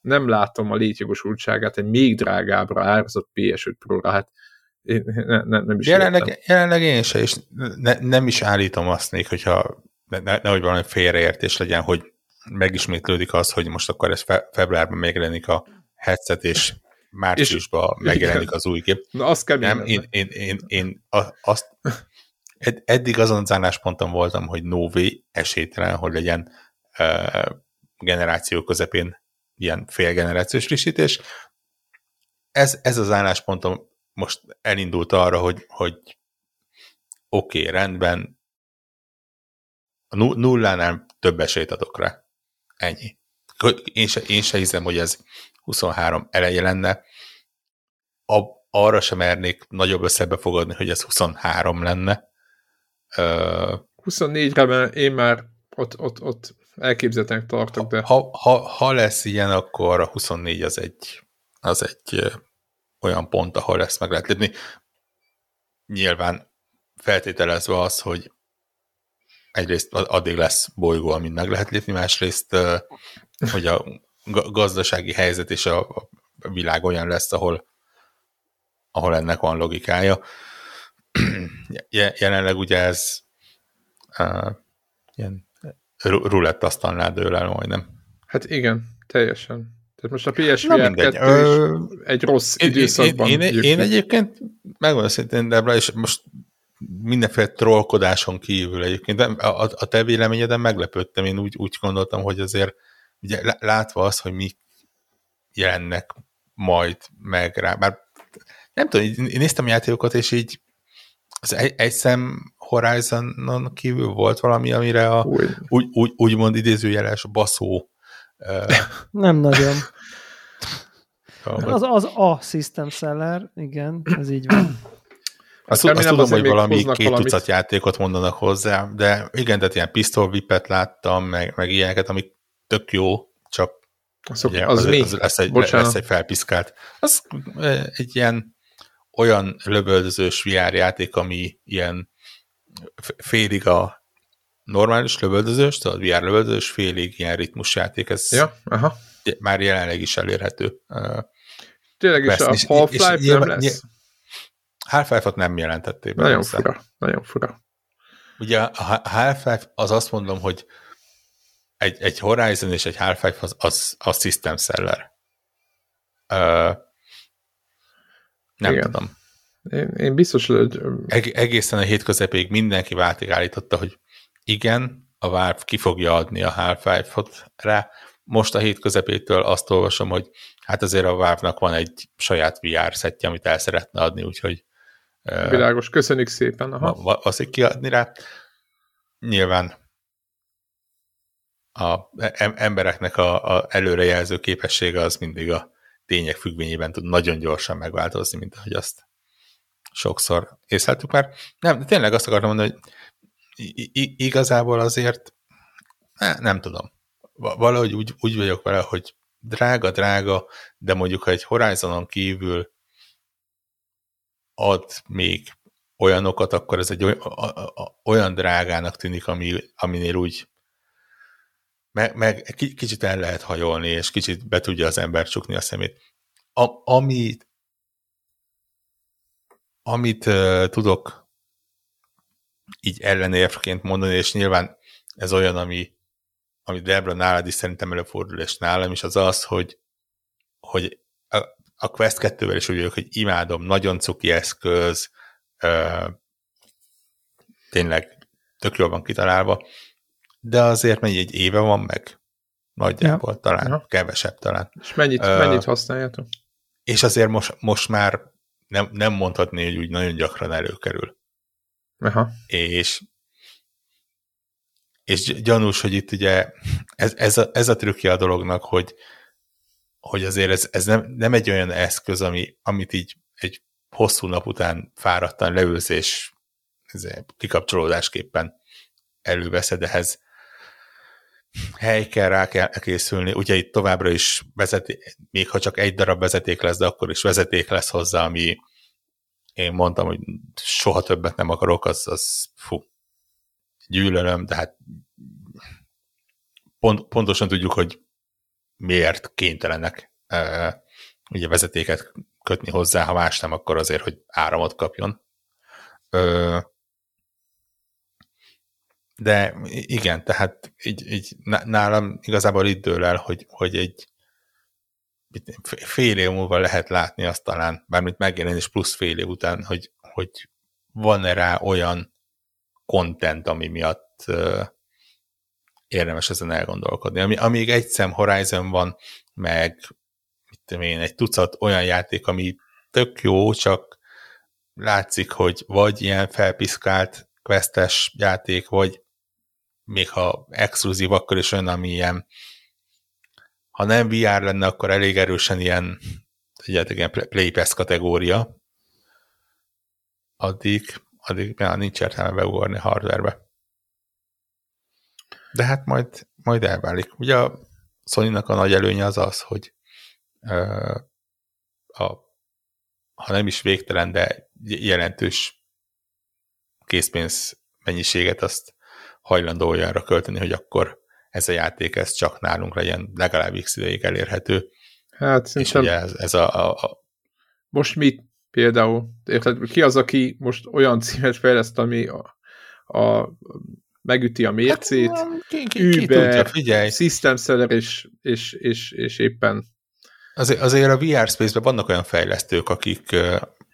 nem látom a létjogosultságát egy még drágábbra árazott PS5 Pro-ra, hát én ne, ne, nem is jelenleg, jelenleg én se, és ne, nem is állítom azt még, hogyha ne, ne, nehogy valami félreértés legyen, hogy megismétlődik az, hogy most akkor ez fe, februárban megjelenik a headset, és márciusban és, megjelenik az új gép. Na, azt kell nem, én, én, én, én azt, ed, eddig azon az állásponton voltam, hogy no way esélytelen, hogy legyen uh, generáció közepén ilyen félgenerációs frissítés. Ez, ez az álláspontom most elindult arra, hogy, hogy oké, okay, rendben, a nullánál több esélyt adok rá. Ennyi. Én se, én se hiszem, hogy ez 23 eleje lenne. A, arra sem mernék nagyobb összebe fogadni, hogy ez 23 lenne. Uh, 24-re, mert én már ott, ott, ott elképzeltek tartok, de... Ha, ha, ha lesz ilyen, akkor a 24 az egy, az egy olyan pont, ahol ezt meg lehet lépni. Nyilván feltételezve az, hogy egyrészt addig lesz bolygó, amin meg lehet lépni, másrészt, hogy a gazdasági helyzet és a világ olyan lesz, ahol, ahol ennek van logikája. [CLEARS THROAT] Jelenleg ugye ez uh, ilyen rulett asztalnál dől el majdnem. Hát igen, teljesen. Tehát most a PSVR 2 Ö... egy rossz én, időszakban. Én, én, én egyébként megmondom szintén, Debra, és most mindenféle trollkodáson kívül egyébként, de a, a te véleményeden meglepődtem, én úgy, úgy gondoltam, hogy azért ugye látva az, hogy mi jelennek majd meg rá, bár nem tudom, én néztem játékokat, és így az egy, egy szem Horizonon kívül volt valami, amire a, úgy, úgy, úgymond idézőjeles baszó. [LAUGHS] Nem nagyon. [LAUGHS] Az, az a system seller, igen, ez így van. Azt, azt tudom, hogy valami két valamit. tucat játékot mondanak hozzá, de igen, tehát ilyen pistolvipet láttam, meg, meg ilyeneket, amik tök jó, csak Azok, ugye, az, az, mi? az lesz, egy, lesz egy felpiszkált. Az egy ilyen olyan lövöldözős VR játék, ami ilyen félig a normális lövöldözős, tehát VR lövöldözős, félig ilyen ritmus játék, ez ja, aha. már jelenleg is elérhető. Tényleg is a Half-Life nem lesz? Half-Life-ot nem jelentették be. Nagyon fura, nagyon fura. Ugye a Half-Life az azt mondom, hogy egy, egy Horizon és egy Half-Life az, az, az system seller. Uh, nem Igen. tudom. Én, én biztos, hogy... Eg- egészen a hét közepéig mindenki váltig állította, hogy igen, a Valve ki fogja adni a Half-Life-ot rá. Most a hét közepétől azt olvasom, hogy hát azért a Valve-nak van egy saját VR szettje, amit el szeretne adni, úgyhogy Világos, köszönjük szépen. Aha. Azt kiadni rá. Nyilván a embereknek a, a előrejelző képessége az mindig a tények függvényében tud nagyon gyorsan megváltozni, mint ahogy azt sokszor észleltük már. Nem, tényleg azt akartam mondani, hogy igazából azért ne, nem tudom. Valahogy úgy, úgy vagyok vele, hogy drága, drága, de mondjuk, ha egy Horizonon kívül ad még olyanokat, akkor ez egy olyan drágának tűnik, ami, aminél úgy meg, meg kicsit el lehet hajolni, és kicsit be tudja az ember csukni a szemét. A, amit amit uh, tudok így ellenérvként mondani, és nyilván ez olyan, ami, ami Debra nálad is szerintem előfordul, és nálam is, az az, hogy, hogy a, a Quest 2-vel is úgy vagyok, hogy imádom, nagyon cuki eszköz, uh, tényleg tök jól van kitalálva, de azért mennyi egy éve van meg? Nagyjából ja. talán, ja. kevesebb talán. És mennyit, uh, mennyit használjátok? És azért most, most már nem, nem mondhatni, hogy úgy nagyon gyakran előkerül. Aha. És és gyanús, hogy itt ugye ez, ez, a, ez a trükkje a dolognak, hogy, hogy azért ez, ez nem, nem egy olyan eszköz, ami, amit így egy hosszú nap után fáradtan leülsz, és kikapcsolódásképpen előveszed ehhez hely kell rá kell készülni. Ugye itt továbbra is vezeték, még ha csak egy darab vezeték lesz, de akkor is vezeték lesz hozzá, ami én mondtam, hogy soha többet nem akarok, az, az fú, gyűlölöm, de hát pont, pontosan tudjuk, hogy miért kénytelenek e, ugye vezetéket kötni hozzá, ha más nem, akkor azért, hogy áramot kapjon. E, de igen, tehát így, így nálam igazából itt dől el, hogy, hogy egy fél év múlva lehet látni azt talán, bármit megjelenés plusz fél év után, hogy, hogy van-e rá olyan content, ami miatt uh, érdemes ezen elgondolkodni. Ami, amíg egy szem Horizon van, meg mit én, egy tucat olyan játék, ami tök jó, csak látszik, hogy vagy ilyen felpiszkált questes játék, vagy még ha exkluzív, akkor is olyan, ami ilyen, ha nem VR lenne, akkor elég erősen ilyen, tudjátok, ilyen Play Pass kategória, addig, addig már nincs értelme beugorni hardwarebe. De hát majd, majd elválik. Ugye a sony a nagy előnye az az, hogy uh, a, ha nem is végtelen, de jelentős készpénz mennyiséget azt hajlandó olyanra költeni, hogy akkor ez a játék ez csak nálunk legyen legalább x ideig elérhető. Hát És ugye ez, ez a, a, a... Most mit például? Érted, ki az, aki most olyan címet fejleszt, ami a, a megüti a mércét, hát, ki, ki, ki Uber, tudja, figyelj. System Seller és, és, és, és éppen Azért, azért a VR Space-ben vannak olyan fejlesztők, akik,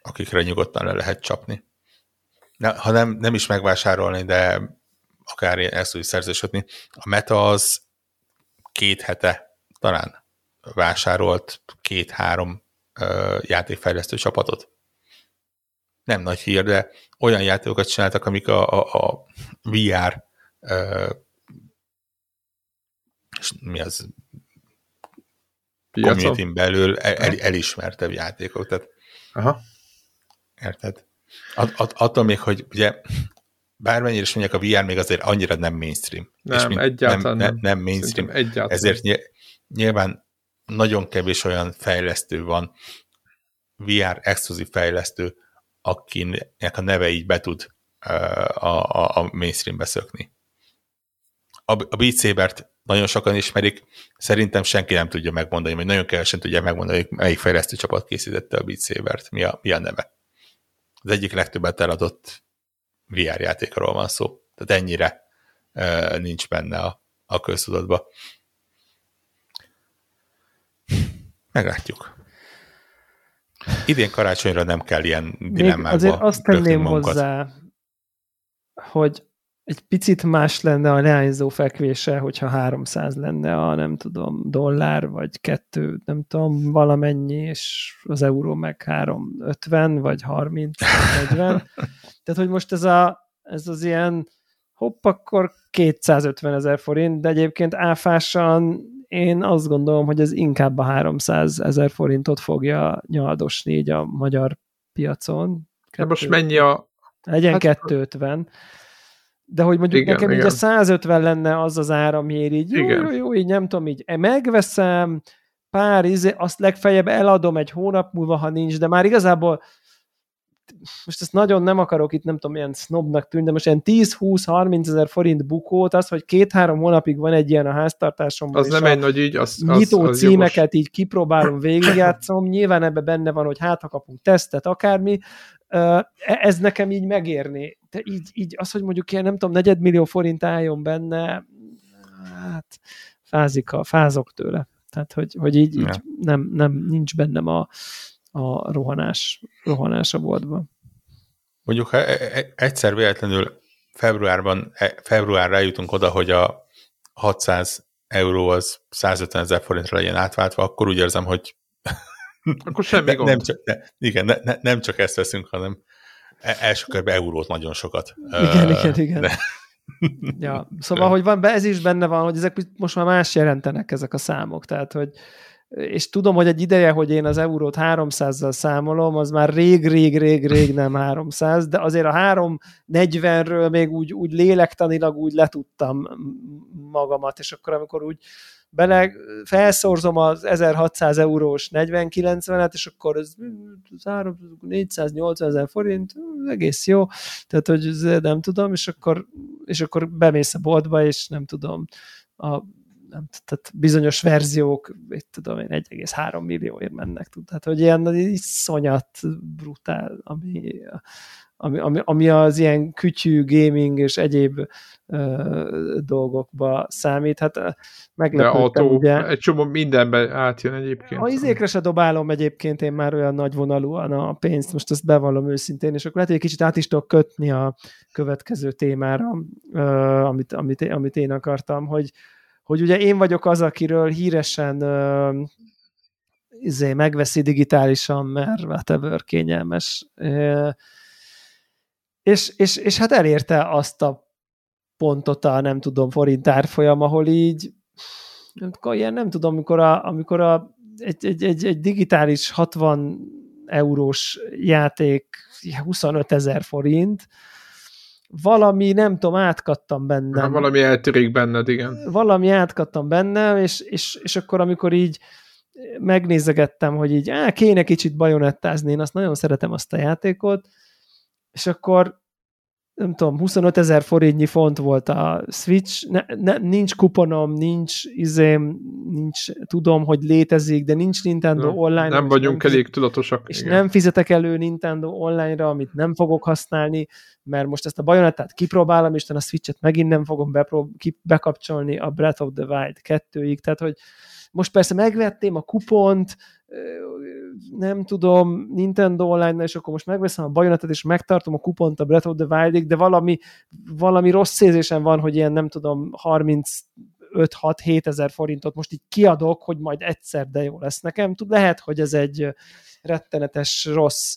akikre nyugodtan le lehet csapni. Ne, ha nem, nem is megvásárolni, de akár ezt úgy szerzősödni. A Meta az két hete talán vásárolt két-három játékfejlesztő csapatot. nem nagy hír, de olyan játékokat csináltak, amik a, a, a VR uh, és mi az community belül el, elismertebb játékok. Tehát, Aha. Érted? At, at, attól még, hogy ugye bármennyire is mondják, a VR még azért annyira nem mainstream. Nem, és mint, egyáltalán nem. Nem, nem mainstream. egyáltalán. Ezért nyilván nagyon kevés olyan fejlesztő van, VR exkluzív fejlesztő, akinek a neve így be tud a, a, a mainstreambe szökni. A, a Beat Saber-t nagyon sokan ismerik, szerintem senki nem tudja megmondani, vagy nagyon kevesen tudja megmondani, hogy melyik fejlesztő csapat készítette a Beat Saber-t, mi a, mi a neve. Az egyik legtöbbet eladott VR játékról van szó. Tehát ennyire uh, nincs benne a, a köztudatba. Meglátjuk. Idén karácsonyra nem kell ilyen dilemmákba Még azért azt tenném hozzá, hogy egy picit más lenne a leányzó fekvése, hogyha 300 lenne a nem tudom, dollár, vagy kettő, nem tudom, valamennyi, és az euró meg 350, vagy 30, vagy 40. [LAUGHS] Tehát, hogy most ez, a, ez az ilyen hopp, akkor 250 ezer forint, de egyébként áfásan én azt gondolom, hogy ez inkább a 300 ezer forintot fogja nyaldosni így a magyar piacon. De most mennyi a... Legyen hát, 250 de hogy mondjuk igen, nekem igen. így a 150 lenne az az ára, amiért így jó, jó, jó, így nem tudom, így megveszem, pár izé, azt legfeljebb eladom egy hónap múlva, ha nincs, de már igazából most ezt nagyon nem akarok itt, nem tudom, ilyen snobnak tűnni, de most ilyen 10-20-30 ezer forint bukót, az, hogy két-három hónapig van egy ilyen a háztartásomban. Az nem egy nagy így, az, az Nyitó az címeket jogos. így kipróbálom, [COUGHS] végigjátszom, nyilván ebben benne van, hogy hát ha kapunk tesztet, akármi, e, ez nekem így megérni. De így, így az, hogy mondjuk ilyen, nem tudom, negyedmillió forint álljon benne, hát fázik a, fázok tőle. Tehát, hogy, hogy így, így nem, nem, nincs bennem a, a rohanás, rohanás a boltban. Mondjuk, ha e, e, egyszer véletlenül februárban, februárra eljutunk oda, hogy a 600 euró az 150 ezer forintra legyen átváltva, akkor úgy érzem, hogy [LAUGHS] akkor semmi ne, gond. Nem csak, ne, igen, ne, ne, nem csak ezt veszünk, hanem e, első körben eurót nagyon sokat. Igen, uh, igen, igen. De... [LAUGHS] Ja, [LAUGHS] szóval, hogy van, ez is benne van, hogy ezek most már más jelentenek ezek a számok, tehát, hogy és tudom, hogy egy ideje, hogy én az eurót 300-zal számolom, az már rég, rég, rég, rég nem 300, de azért a 340-ről még úgy, úgy lélektanilag úgy letudtam magamat, és akkor amikor úgy bele felszorzom az 1600 eurós 40-90-et, és akkor ez 480 ezer forint, egész jó, tehát hogy nem tudom, és akkor, és akkor bemész a boltba, és nem tudom, a nem, tehát bizonyos verziók, itt tudom én, 1,3 millióért mennek, tehát hogy ilyen iszonyat brutál, ami, ami, ami, ami az ilyen kütyű, gaming és egyéb ö, dolgokba számít. Hát meglepődtem, De autó, ugye. egy csomó mindenben átjön egyébként. A izékre se dobálom egyébként én már olyan nagy vonalúan a pénzt, most ezt bevallom őszintén, és akkor lehet, hogy egy kicsit át is tudok kötni a következő témára, ö, amit, amit, amit én akartam, hogy, hogy ugye én vagyok az, akiről híresen uh, izé, megveszi digitálisan, mert whatever kényelmes. Uh, és, és, és hát elérte azt a pontot a nem tudom forint árfolyam, ahol így ilyen nem tudom, amikor, a, amikor a, egy, egy, egy, egy digitális 60 eurós játék 25 ezer forint, valami, nem tudom, átkattam benne. Ha valami eltörik benned, igen. Valami átkattam benne, és, és, és akkor, amikor így megnézegettem, hogy így á, kéne kicsit bajonettázni, én azt nagyon szeretem azt a játékot, és akkor nem tudom, 25 ezer forintnyi font volt a Switch, ne, ne, nincs kuponom, nincs izém, nincs, tudom, hogy létezik, de nincs Nintendo no, online. Nem vagyunk nem, elég tudatosak. És igen. nem fizetek elő Nintendo online-ra, amit nem fogok használni, mert most ezt a bajonettát kipróbálom, és a Switch-et megint nem fogom beprób- ki, bekapcsolni a Breath of the Wild 2-ig, tehát hogy most persze megvettem a kupont, nem tudom, Nintendo online és akkor most megveszem a bajonetet, és megtartom a kupont a Breath of the Wild-ig, de valami, valami rossz érzésem van, hogy ilyen nem tudom, 30 5-6-7 ezer forintot most így kiadok, hogy majd egyszer de jó lesz nekem. Tud, lehet, hogy ez egy rettenetes rossz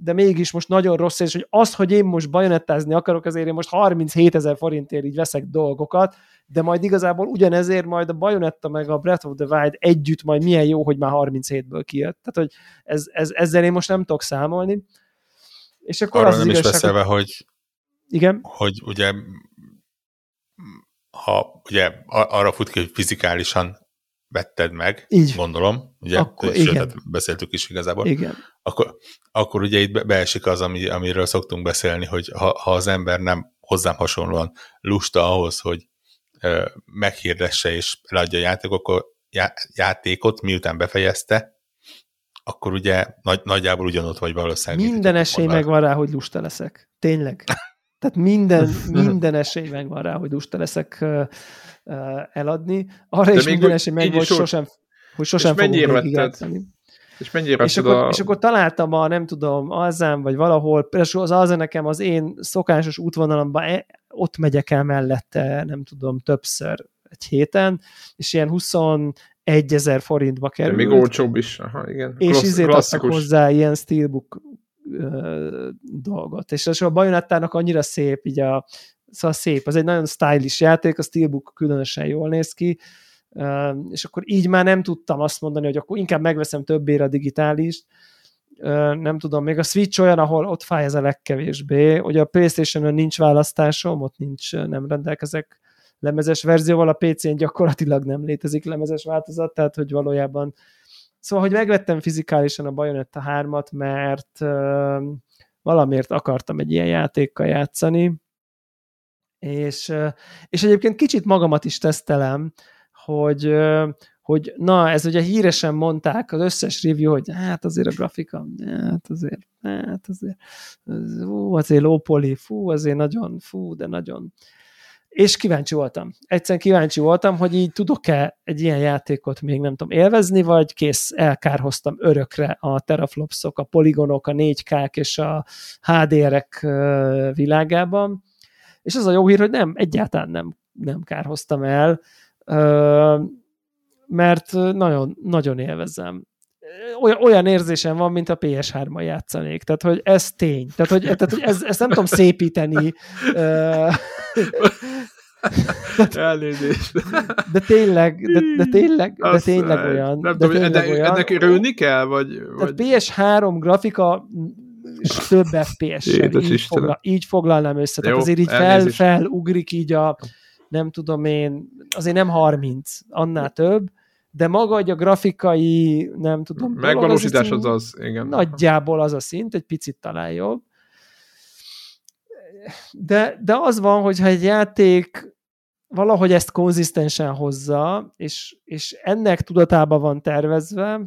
de mégis most nagyon rossz, és hogy az, hogy én most bajonettázni akarok, azért én most 37 ezer forintért így veszek dolgokat, de majd igazából ugyanezért majd a Bayonetta meg a Breath of the Wild együtt majd milyen jó, hogy már 37-ből kijött. Tehát, hogy ez, ez, ezzel én most nem tudok számolni. És akkor Arra az nem is beszélve, hogy, igen? hogy ugye ha ugye arra fut ki, hogy fizikálisan vetted meg, Így. gondolom, ugye, akkor, sőt, igen. beszéltük is igazából, igen. Akkor, akkor ugye itt beesik az, ami, amiről szoktunk beszélni, hogy ha, ha az ember nem hozzám hasonlóan lusta ahhoz, hogy ö, meghirdesse és leadja a játékot, akkor já, játékot, miután befejezte, akkor ugye nagy, nagyjából ugyanott vagy valószínűleg. Minden esély megvan rá, hogy lusta leszek. Tényleg. Tehát minden, minden esély megvan rá, hogy lusta leszek eladni. Arra De is minden esély megvan, hogy sosem, hogy sosem fogok végigátszani. És mennyire és akkor, a... és akkor találtam a, nem tudom, azán, vagy valahol, például az az nekem az én szokásos útvonalamban, e, ott megyek el mellette, nem tudom, többször egy héten, és ilyen 21 ezer forintba kerül. Még olcsóbb is, aha, igen. És Klassz, izét adtak hozzá ilyen steelbook dolgot. És, a bajonettának annyira szép, így a, szóval szép, az egy nagyon stylish játék, a Steelbook különösen jól néz ki, és akkor így már nem tudtam azt mondani, hogy akkor inkább megveszem többére a digitálist, nem tudom, még a Switch olyan, ahol ott fáj ez a legkevésbé, hogy a Playstation-on nincs választásom, ott nincs, nem rendelkezek lemezes verzióval, a PC-n gyakorlatilag nem létezik lemezes változat, tehát hogy valójában Szóval, hogy megvettem fizikálisan a Bayonetta 3-at, mert uh, valamiért akartam egy ilyen játékkal játszani, és, és egyébként kicsit magamat is tesztelem, hogy, hogy na, ez ugye híresen mondták az összes review, hogy hát azért a grafika, hát azért, hát azért, fú, azért low poly, fú, azért nagyon, fú, de nagyon és kíváncsi voltam. Egyszerűen kíváncsi voltam, hogy így tudok-e egy ilyen játékot még nem tudom élvezni, vagy kész, elkárhoztam örökre a teraflopsok, a poligonok, a 4K-k és a HDR-ek világában. És az a jó hír, hogy nem, egyáltalán nem, nem kárhoztam el, mert nagyon, nagyon élvezem olyan, olyan érzésem van, mint a PS3-mal játszanék. Tehát, hogy ez tény. Tehát, hogy, tehát, hogy ez, ezt nem tudom szépíteni. [LAUGHS] [LAUGHS] Elnézést. De tényleg, de, de tényleg, de tényleg olyan. Nem de tudom, tényleg ennek, olyan. ennek örülni kell? Vagy, vagy... Tehát PS3 grafika és több FPS-sel. Így, foglal, így foglalnám össze. Tehát Jó, azért így fel, fel ugrik így a nem tudom én, azért nem 30, annál több, de maga a grafikai, nem tudom. Megvalósítás az az, igen. Nagyjából az a szint, egy picit talán jobb. De, de az van, hogyha egy játék valahogy ezt konzisztensen hozza, és, és ennek tudatában van tervezve,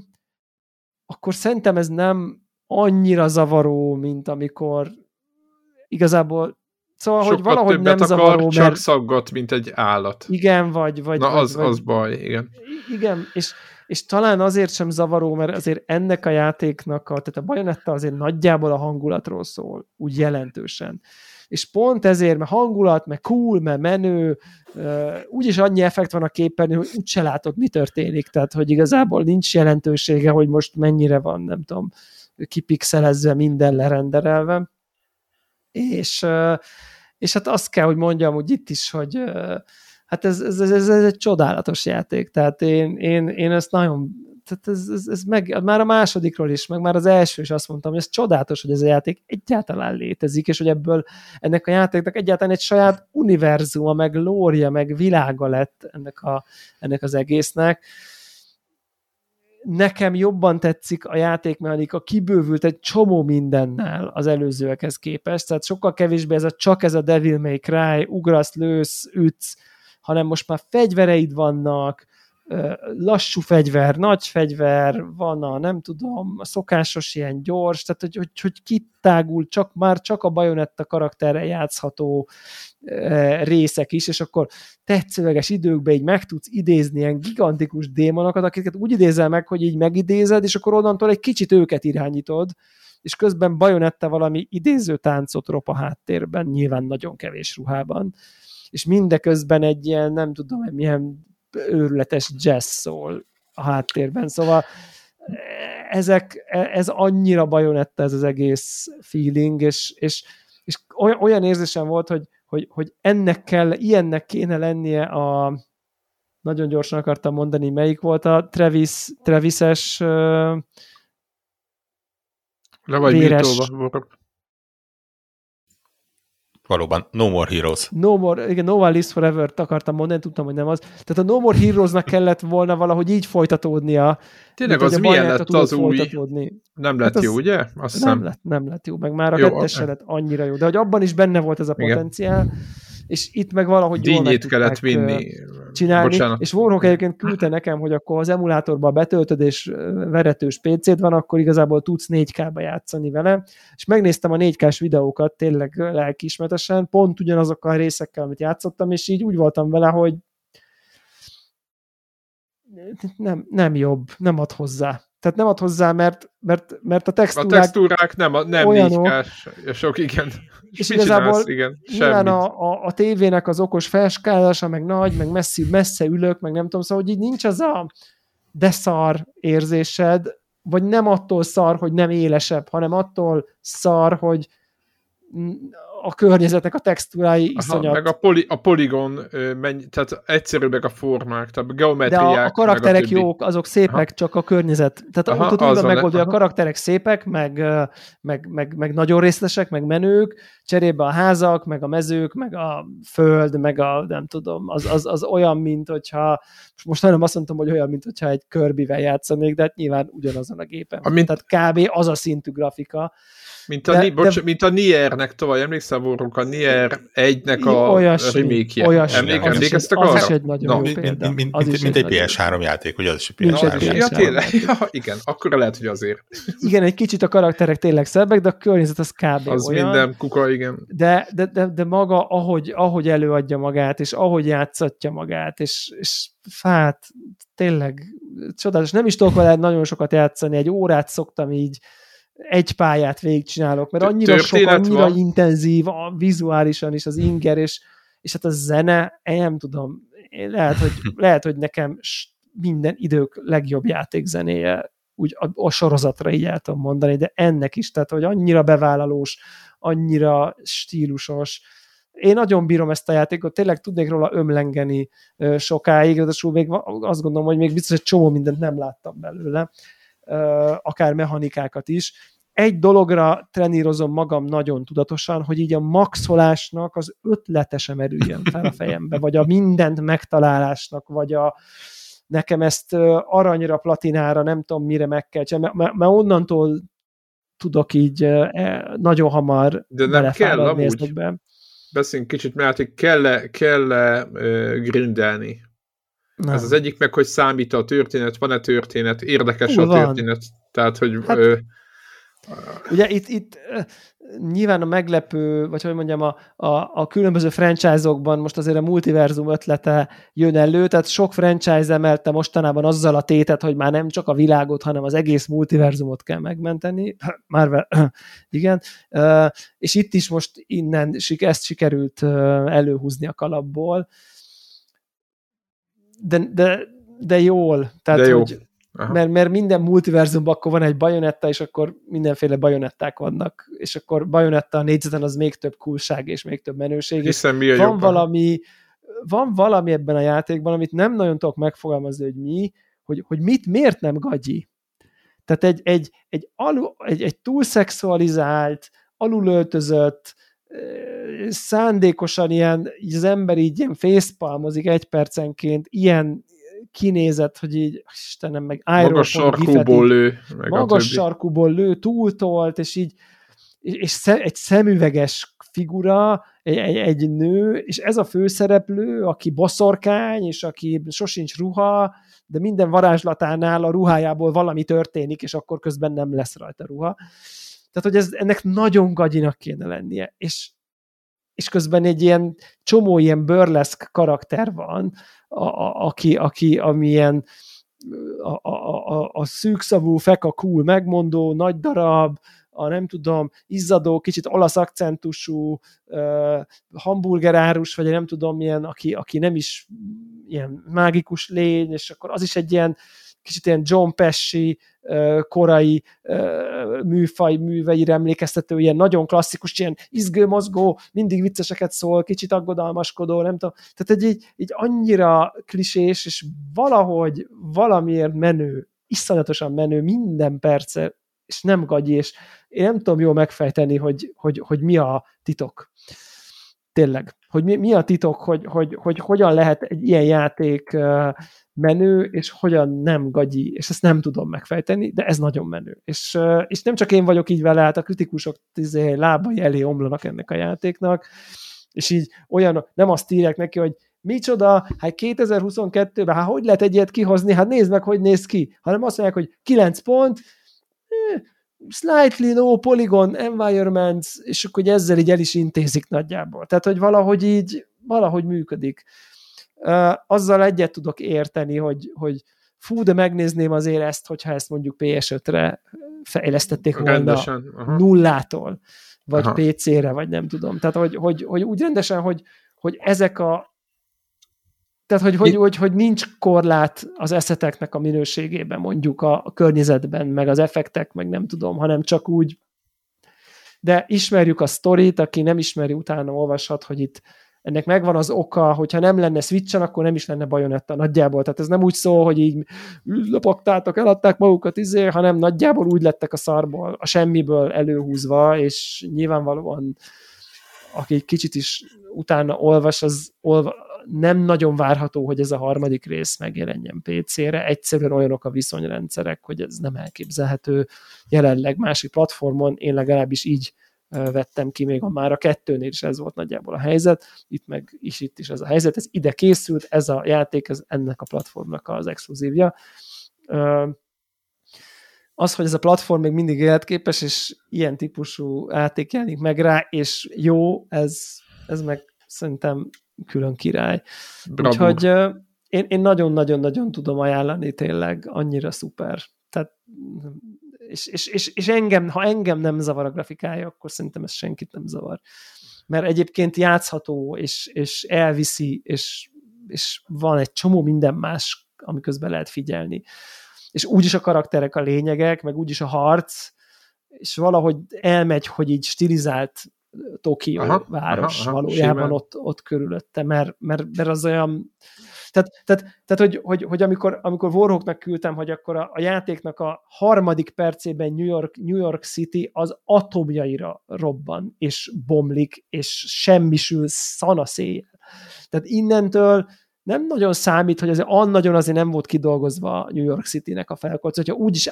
akkor szerintem ez nem annyira zavaró, mint amikor igazából Szóval, Sokkal hogy valahogy nem zavaró, akar, csak szaggat, mint egy állat. Igen, vagy... vagy Na, vagy, az, vagy, az baj, igen. Igen, és, és talán azért sem zavaró, mert azért ennek a játéknak, a, tehát a Bajonetta azért nagyjából a hangulatról szól, úgy jelentősen. És pont ezért, mert hangulat, mert cool, mert menő, úgyis annyi effekt van a képen, hogy úgyse látod, mi történik, tehát hogy igazából nincs jelentősége, hogy most mennyire van, nem tudom, kipixelezve, minden lerenderelve. És, és hát azt kell, hogy mondjam, hogy itt is, hogy hát ez, ez, ez, ez egy csodálatos játék, tehát én, én, én ezt nagyon tehát ez, ez, ez meg, már a másodikról is, meg már az első is azt mondtam, hogy ez csodálatos, hogy ez a játék egyáltalán létezik, és hogy ebből ennek a játéknak egyáltalán egy saját univerzuma, meg lória, meg világa lett ennek, a, ennek az egésznek. Nekem jobban tetszik a játékmechanika, kibővült egy csomó mindennel az előzőekhez képest, tehát sokkal kevésbé ez a csak ez a Devil May Cry, ugrasz, lősz, ütsz, hanem most már fegyvereid vannak, lassú fegyver, nagy fegyver, van a nem tudom, a szokásos ilyen gyors, tehát hogy, hogy, hogy kitágul csak, már csak a bajonetta karakterre játszható részek is, és akkor tetszőleges időkben így meg tudsz idézni ilyen gigantikus démonokat, akiket úgy idézel meg, hogy így megidézed, és akkor onnantól egy kicsit őket irányítod, és közben bajonetta valami idéző táncot rop a háttérben, nyilván nagyon kevés ruhában, és mindeközben egy ilyen, nem tudom, milyen őrületes jazz szól a háttérben, szóval ezek, e, ez annyira bajonetta ez az egész feeling, és, és, és olyan érzésem volt, hogy, hogy, hogy ennek kell, ilyennek kéne lennie a, nagyon gyorsan akartam mondani, melyik volt a Travis, Travis-es Le vagy véres, Valóban, No More Heroes. No More, igen, No One Lives Forever-t akartam mondani, tudtam, hogy nem az. Tehát a No More Heroes-nak kellett volna valahogy így folytatódnia. Tényleg az milyen lett az új? Folytatódni. Nem lett hát jó, ugye? Azt nem, lett, nem lett jó, meg már a kettes lett annyira jó. De hogy abban is benne volt ez a potenciál. Igen és itt meg valahogy jól meg kellett vinni. Csinálni, Bocsánat. és Warhawk egyébként küldte nekem, hogy akkor az emulátorba betöltöd, és veretős PC-t van, akkor igazából tudsz 4K-ba játszani vele, és megnéztem a 4K-s videókat tényleg lelkiismertesen, pont ugyanazokkal a részekkel, amit játszottam, és így úgy voltam vele, hogy nem, nem jobb, nem ad hozzá. Tehát nem ad hozzá, mert, mert, mert a textúrák... A textúrák nem, nem olyanok, 4 sok, igen. És, és igazából csinálsz, igen, nyilván a, a, a tévének az okos felskálása, meg nagy, meg messzi, messze ülök, meg nem tudom, szóval hogy így nincs az a de szar érzésed, vagy nem attól szar, hogy nem élesebb, hanem attól szar, hogy a környezetnek a textúrái iszonyat. Aha, meg a, poli, a poligon, mennyi, tehát egyszerűbbek a formák, tehát a geometriák. De a, a karakterek a jók, azok szépek, Aha. csak a környezet. Tehát Aha, ott megoldja, hogy a karakterek szépek, meg, meg, meg, meg nagyon részletesek, meg menők, cserébe a házak, meg a mezők, meg a föld, meg a nem tudom, az, az, az olyan, mint hogyha, most nem azt mondtam, hogy olyan, mint hogyha egy körbivel játszanék, de hát nyilván ugyanazon a gépen. Amint... Tehát kb. az a szintű grafika. Mint a, de, bocs, de, mint a Nier-nek tovább, emlékszel, Borunk, a Nier 1-nek a olyasmi, remake-je. Olyasmi, Emlék, emlékeztek arra? Az is egy nagyon no, jó példa. Mint, mint, mint, mint egy PS3 játék, ugye az is egy PS3 játék. Ja, tényleg, ja, igen, akkor lehet, hogy azért. Igen, egy kicsit a karakterek tényleg szebbek, de a környezet az kb. Az olyan. minden kuka, igen. De, de, de, de maga, ahogy, ahogy előadja magát, és ahogy játszatja magát, és, és hát tényleg csodálatos. Nem is tudok vele nagyon sokat játszani, egy órát szoktam így egy pályát végigcsinálok, mert annyira sok, annyira van. intenzív, a, vizuálisan is az inger, és, és hát a zene, én nem tudom, én lehet, hogy, [LAUGHS] lehet, hogy nekem minden idők legjobb játékzenéje, úgy a, a sorozatra így el tudom mondani, de ennek is, tehát hogy annyira bevállalós, annyira stílusos, én nagyon bírom ezt a játékot, tényleg tudnék róla ömlengeni sokáig, de még azt gondolom, hogy még biztos egy csomó mindent nem láttam belőle, akár mechanikákat is. Egy dologra trenírozom magam nagyon tudatosan, hogy így a maxolásnak az ötlete sem erüljön fel a fejembe, vagy a mindent megtalálásnak, vagy a nekem ezt aranyra, platinára, nem tudom mire meg kell csinálni, mert, mert onnantól tudok így e, nagyon hamar De nem kell amúgy. Beszéljünk kicsit, mert hogy kell-e, kell-e grindelni nem. Ez az egyik meg, hogy számít a történet, van-e történet, érdekes Hú, a történet. Van. Tehát, hogy... Hát, ö, ugye itt, itt nyilván a meglepő, vagy hogy mondjam, a, a, a különböző franchise-okban most azért a multiverzum ötlete jön elő, tehát sok franchise emelte mostanában azzal a tétet, hogy már nem csak a világot, hanem az egész multiverzumot kell megmenteni. [CLEARS THROAT] Már [CLEARS THROAT] igen. És itt is most innen ezt sikerült előhúzni a kalapból de, de, de jól. Tehát, de jó. Hogy, mert, mert minden multiverzumban akkor van egy bajonetta, és akkor mindenféle bajonetták vannak, és akkor bajonetta a négyzeten az még több kulság és még több menőség. Hiszen mi a van valami, van valami ebben a játékban, amit nem nagyon tudok megfogalmazni, hogy mi, hogy, hogy mit, miért nem gagyi. Tehát egy, egy, egy, alu, egy, egy túlszexualizált, alulöltözött, szándékosan ilyen, így az ember így ilyen facepalmozik egy percenként, ilyen kinézet, hogy így, Istenem, meg Iron Magas sarkúból lő. Meg magas sarkúból lő, túltolt, és így és egy szemüveges figura, egy, egy, egy nő, és ez a főszereplő, aki boszorkány, és aki sosincs ruha, de minden varázslatánál a ruhájából valami történik, és akkor közben nem lesz rajta ruha. Tehát, hogy ez, ennek nagyon gagyinak kéne lennie, és, és közben egy ilyen csomó ilyen burleszk karakter van, a, a, aki, aki amilyen a, a, a, a szűkszavú, feka, cool, megmondó, nagy darab, a nem tudom, izzadó, kicsit olasz akcentusú uh, hamburgerárus, vagy nem tudom, milyen, aki, aki nem is ilyen mágikus lény, és akkor az is egy ilyen kicsit ilyen John Pesci korai műfaj, műveire emlékeztető, ilyen nagyon klasszikus, ilyen izgő, mindig vicceseket szól, kicsit aggodalmaskodó, nem tudom. Tehát egy így, így annyira klisés, és valahogy valamiért menő, iszonyatosan menő minden perce, és nem gagyi, és én nem tudom jól megfejteni, hogy, hogy, hogy mi a titok. Tényleg. Hogy mi, mi a titok, hogy, hogy, hogy hogyan lehet egy ilyen játék menő, és hogyan nem gagyi, és ezt nem tudom megfejteni, de ez nagyon menő. És, és nem csak én vagyok így vele, hát a kritikusok izé, lábai elé omlanak ennek a játéknak, és így olyan, nem azt írják neki, hogy micsoda, hát 2022-ben, hát hogy lehet egy ilyet kihozni, hát nézd meg, hogy néz ki, hanem azt mondják, hogy 9 pont, eh, slightly no polygon environments, és akkor ezzel így el is intézik nagyjából. Tehát, hogy valahogy így, valahogy működik azzal egyet tudok érteni, hogy, hogy fú, de megnézném azért ezt, hogyha ezt mondjuk PS5-re fejlesztették volna rendesen, nullától, vagy aha. PC-re, vagy nem tudom. Tehát, hogy, hogy, hogy úgy rendesen, hogy, hogy ezek a tehát, hogy, hogy, hogy, hogy nincs korlát az eszeteknek a minőségében, mondjuk a, a környezetben, meg az effektek, meg nem tudom, hanem csak úgy de ismerjük a sztorit, aki nem ismeri, utána olvashat, hogy itt ennek megvan az oka, hogyha nem lenne switchen, akkor nem is lenne bajonetta nagyjából. Tehát ez nem úgy szól, hogy így lopogtátok, eladták magukat, izé, hanem nagyjából úgy lettek a szarból, a semmiből előhúzva, és nyilvánvalóan aki kicsit is utána olvas, az olva, nem nagyon várható, hogy ez a harmadik rész megjelenjen PC-re. Egyszerűen olyanok a viszonyrendszerek, hogy ez nem elképzelhető jelenleg másik platformon. Én legalábbis így vettem ki, még a már a kettőnél is ez volt nagyjából a helyzet, itt meg is itt is ez a helyzet, ez ide készült, ez a játék, ez ennek a platformnak az exkluzívja. Az, hogy ez a platform még mindig életképes, és ilyen típusú játék jelenik meg rá, és jó, ez, ez meg szerintem külön király. Bravo. Úgyhogy én nagyon-nagyon-nagyon tudom ajánlani, tényleg annyira szuper. Tehát és, és, és, és engem, ha engem nem zavar a grafikája, akkor szerintem ez senkit nem zavar. Mert egyébként játszható, és, és elviszi, és, és van egy csomó minden más, amiközben lehet figyelni. És úgyis a karakterek a lényegek, meg úgyis a harc, és valahogy elmegy, hogy így stilizált Tokió aha, város aha, aha, valójában ott, ott körülötte, mert, mert, mert az olyan tehát, tehát, tehát hogy, hogy, hogy amikor, amikor Warhawknak küldtem, hogy akkor a, a játéknak a harmadik percében New York, New York City az atomjaira robban, és bomlik, és semmisül szana széjjel. Tehát innentől nem nagyon számít, hogy azért nagyon azért nem volt kidolgozva New York City-nek a felkolc, hogyha úgyis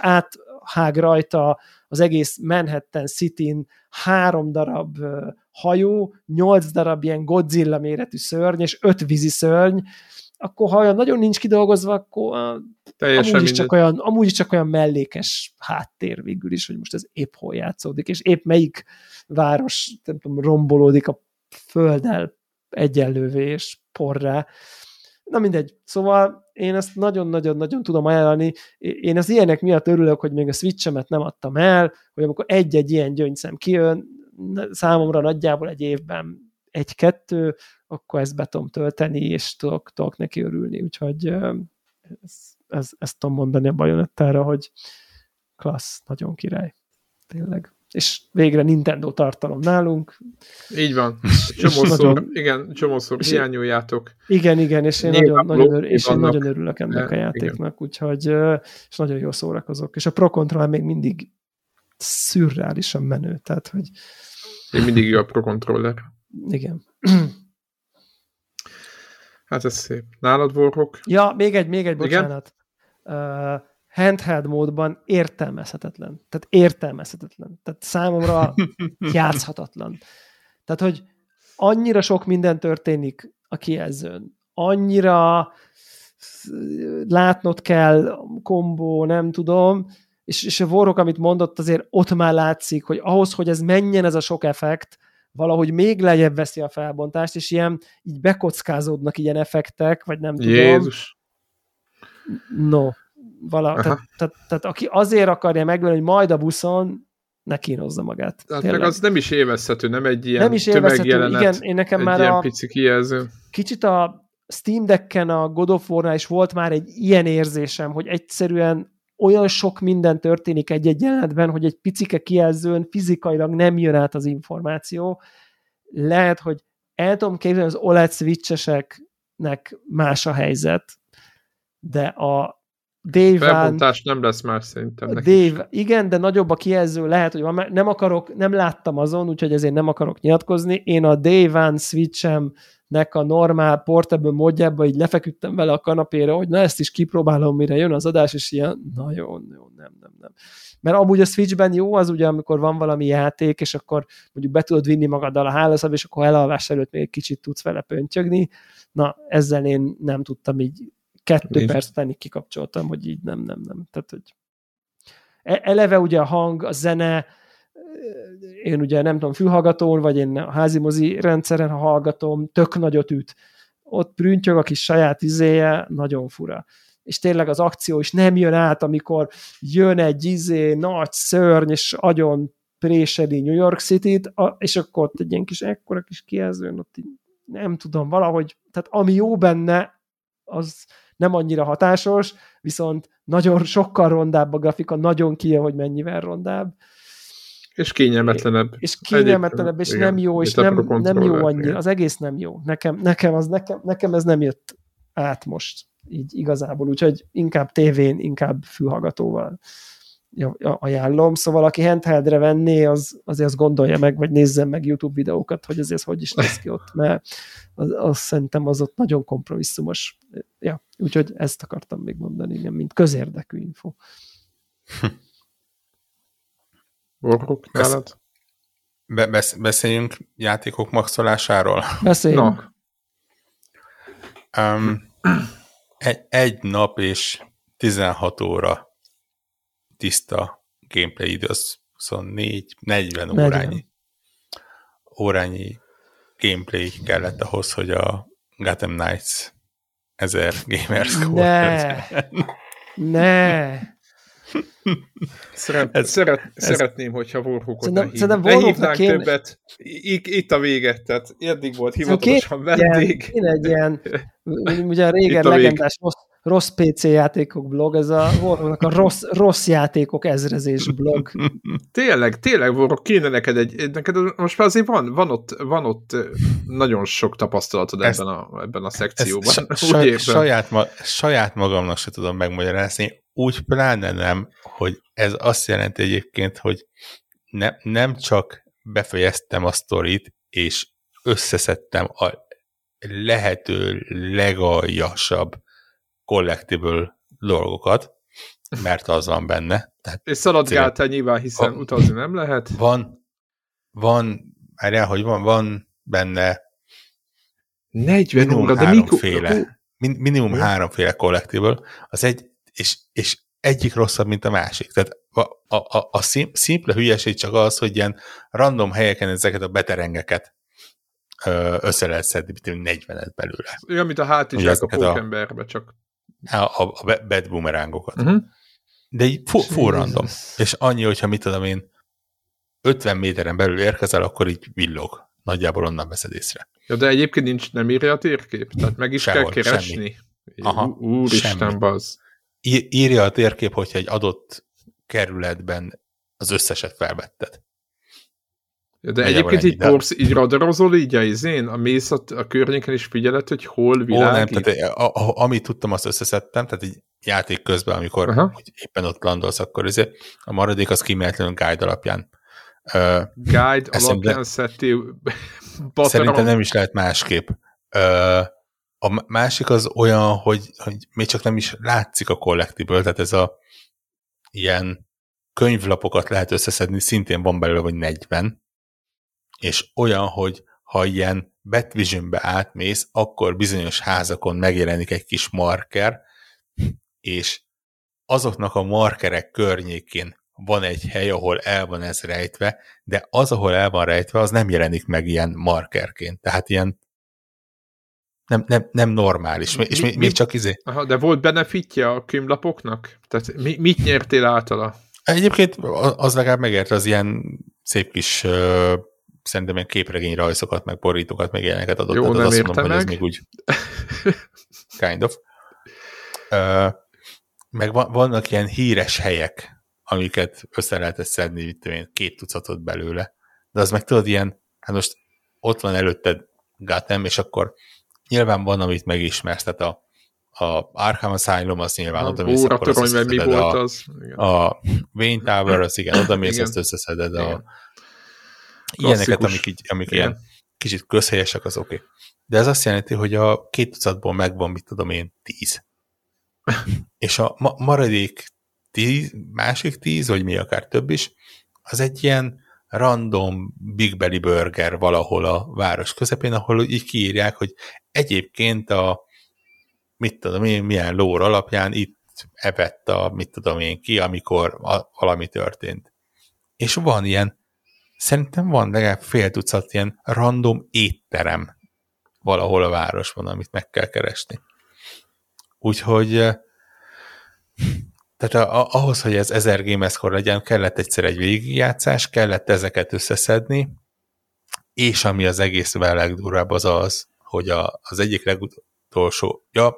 áthág rajta az egész Manhattan City-n három darab hajó, nyolc darab ilyen Godzilla méretű szörny, és öt vízi szörny, akkor ha olyan nagyon nincs kidolgozva, akkor Teljesen amúgy, is csak olyan, amúgy is csak olyan mellékes háttér végül is, hogy most ez épp hol játszódik, és épp melyik város nem tudom, rombolódik a földdel egyenlővé és porrá. Na mindegy. Szóval én ezt nagyon-nagyon-nagyon tudom ajánlani. Én az ilyenek miatt örülök, hogy még a switchemet nem adtam el, hogy amikor egy-egy ilyen gyöngyszem kijön, számomra nagyjából egy évben egy-kettő, akkor ezt be tudom tölteni, és tudok, tudok neki örülni, úgyhogy ez, ez, ezt tudom mondani a bajonettára, hogy klassz, nagyon király, tényleg. És végre Nintendo tartalom nálunk. Így van. Csomószor, nagyon, igen, csomószor hiányoljátok. Igen, igen, és én, nagyon, nagyon, örül, és én nagyon örülök ennek a játéknak, igen. úgyhogy és nagyon jól szórakozok. És a Pro Controller még mindig szürreálisan menő, tehát hogy... Én mindig jó a Pro Controller. Igen. Hát ez szép. Nálad vorok? Ja, még egy, még egy, bocsánat. Uh, handheld módban értelmezhetetlen. Tehát értelmezhetetlen. Tehát számomra [LAUGHS] játszhatatlan. Tehát, hogy annyira sok minden történik a kijelzőn. Annyira látnod kell kombó, nem tudom, és, és a vorok, amit mondott, azért ott már látszik, hogy ahhoz, hogy ez menjen ez a sok effekt, valahogy még lejjebb veszi a felbontást, és ilyen így bekockázódnak ilyen effektek, vagy nem tudom. Jézus. No, vala, tehát, tehát, tehát, aki azért akarja megvenni, hogy majd a buszon, ne kínozza magát. Tehát meg az nem is élvezhető, nem egy ilyen nem is élvezhető, igen, én nekem egy már ilyen a, pici kijelző. Kicsit a, Steam Decken a God of War-nál is volt már egy ilyen érzésem, hogy egyszerűen olyan sok minden történik egy-egy jelenetben, hogy egy picike kijelzőn fizikailag nem jön át az információ. Lehet, hogy el tudom képzelni, az OLED switcheseknek más a helyzet, de a Dave Felbontás nem lesz más szerintem. Dave, igen, de nagyobb a kijelző, lehet, hogy van, nem akarok, nem láttam azon, úgyhogy ezért nem akarok nyilatkozni. Én a Day One switchem nek a normál portable módjába így lefeküdtem vele a kanapére, hogy na ezt is kipróbálom, mire jön az adás, és ilyen, na jó, jó, nem, nem, nem. Mert amúgy a Switchben jó az ugye, amikor van valami játék, és akkor mondjuk be tudod vinni magaddal a hálószab, és akkor elalvás előtt még egy kicsit tudsz vele pöntjögni. Na, ezzel én nem tudtam így kettő perc után kikapcsoltam, hogy így nem, nem, nem. Tehát, hogy e, eleve ugye a hang, a zene, én ugye nem tudom, fülhallgatón, vagy én a házi mozi rendszeren, ha hallgatom, tök nagyot üt. Ott prüntjög a kis saját izéje, nagyon fura. És tényleg az akció is nem jön át, amikor jön egy izé, nagy szörny, és agyon préseli New York City-t, és akkor ott egy ilyen kis ekkora kis kijelzőn, ott így, nem tudom, valahogy, tehát ami jó benne, az nem annyira hatásos, viszont nagyon sokkal rondább a grafika, nagyon kijön, hogy mennyivel rondább. És kényelmetlenebb. És kényelmetlenebb, és igen, nem jó, és nem, nem jó annyira. Igen. Az egész nem jó. Nekem, nekem, az, nekem, nekem ez nem jött át most, így igazából, úgyhogy inkább tévén, inkább fülhallgatóval ajánlom, szóval aki handheldre venné, az, azért azt gondolja meg, vagy nézzen meg YouTube videókat, hogy azért hogy is néz ki ott, mert az, az szerintem az ott nagyon kompromisszumos. Ja, úgyhogy ezt akartam még mondani, igen, mint közérdekű info. Warhawk nálad? Be, besz, beszéljünk játékok maxolásáról? Beszéljünk. No. Um, egy, egy nap és 16 óra tiszta gameplay idő, az 24, 40 órányi, órányi gameplay kellett ahhoz, hogy a Gotham Knights 1000 gamers Ne! Ne! [LAUGHS] Szeret, ez, szeret, ez, szeretném, hogyha Warhawkot ne, hív. ne hívnánk kéne... többet. I, itt a véget, tehát eddig volt hivatalosan vendég. Én egy ilyen, [LAUGHS] ugye régen legendás rossz, PC játékok blog, ez a Warhawknak a rossz, rossz játékok ezrezés blog. [LAUGHS] Tényleg, tényleg, Warhawk, kéne neked egy, neked most már azért van, van, ott, van ott nagyon sok tapasztalatod ezt, ebben, a, ebben a szekcióban. Ezt, [LAUGHS] saj, saját, ma, saját magamnak se tudom megmagyarázni, úgy pláne nem, hogy ez azt jelenti egyébként, hogy ne, nem csak befejeztem a sztorit, és összeszedtem a lehető legaljasabb collectible dolgokat, mert az van benne. Tehát és szaladgáltál nyilván, hiszen a, utazni nem lehet. Van, van, erre, hogy van, van benne 40 óra, de háromféle, min, minimum háromféle collectible, az egy, és, és egyik rosszabb, mint a másik. Tehát a, a, a, a szimple hülyeség csak az, hogy ilyen random helyeken ezeket a beterengeket össze lehet szedni, mint 40 belőle. Olyan, mint a hátizsák a pókemberbe, csak a, a, a bad boomerángokat. Uh-huh. De így full random. És annyi, hogyha mit tudom én, 50 méteren belül érkezel, akkor így villog. Nagyjából onnan veszed észre. Ja, de egyébként nincs, nem írja a térkép? Tehát meg is Sehol, kell keresni? Semmi. Aha, Úristen, bazd. Írja a térkép, hogyha egy adott kerületben az összeset felvetted. De egyébként így, porsz, így radarozol így a izén, a mész a, a környéken is figyeled, hogy hol világít? Ó, nem, tehát a, a, amit tudtam, azt összeszedtem, tehát egy játék közben, amikor hogy éppen ott landolsz, akkor azért a maradék az kíméletlenül guide alapján. Uh, guide alapján szedtél [LAUGHS] Szerintem nem is lehet másképp. Uh, a másik az olyan, hogy, hogy még csak nem is látszik a collectible, tehát ez a ilyen könyvlapokat lehet összeszedni, szintén van belőle, vagy 40, és olyan, hogy ha ilyen Batvisionbe átmész, akkor bizonyos házakon megjelenik egy kis marker, és azoknak a markerek környékén van egy hely, ahol el van ez rejtve, de az, ahol el van rejtve, az nem jelenik meg ilyen markerként. Tehát ilyen nem, nem, nem normális. Mi, és mi, még csak izé. Aha, de volt benefitje a könyvlapoknak? Tehát mi, mit nyertél általa? Egyébként az legalább megérte az ilyen szép kis szerintem ilyen képregény rajzokat, meg borítókat, meg ilyeneket adott. Jó, Tehát nem azt mondom, hogy ez meg. még úgy [LAUGHS] kind of. Uh, meg van, vannak ilyen híres helyek, amiket össze lehetett szedni, tudom én, két tucatot belőle. De az meg tudod ilyen, hát most ott van előtted Gotham, és akkor nyilván van, amit megismersz, tehát a, a Arkham Asylum az nyilván oda mész, akkor mert mi volt a, az? Igen. a Wayne Tower, az igen, oda mész, azt összeszeded a, Igen. Ilyeneket, amik, így, amik Igen. ilyen kicsit közhelyesek, az oké. Okay. De ez azt jelenti, hogy a két tucatból megvan, mit tudom én, tíz. [LAUGHS] És a ma- maradék tíz, másik tíz, vagy mi akár több is, az egy ilyen random Big Belly Burger valahol a város közepén, ahol így kiírják, hogy egyébként a mit tudom én, milyen lór alapján itt evett a, mit tudom én ki, amikor a, valami történt. És van ilyen, szerintem van legalább fél tucat ilyen random étterem valahol a városban, amit meg kell keresni. Úgyhogy eh, tehát a, a, ahhoz, hogy ez 1000 gameszkor legyen, kellett egyszer egy végigjátszás, kellett ezeket összeszedni, és ami az egész legdurvább az az, hogy a, az egyik legutolsó, ja,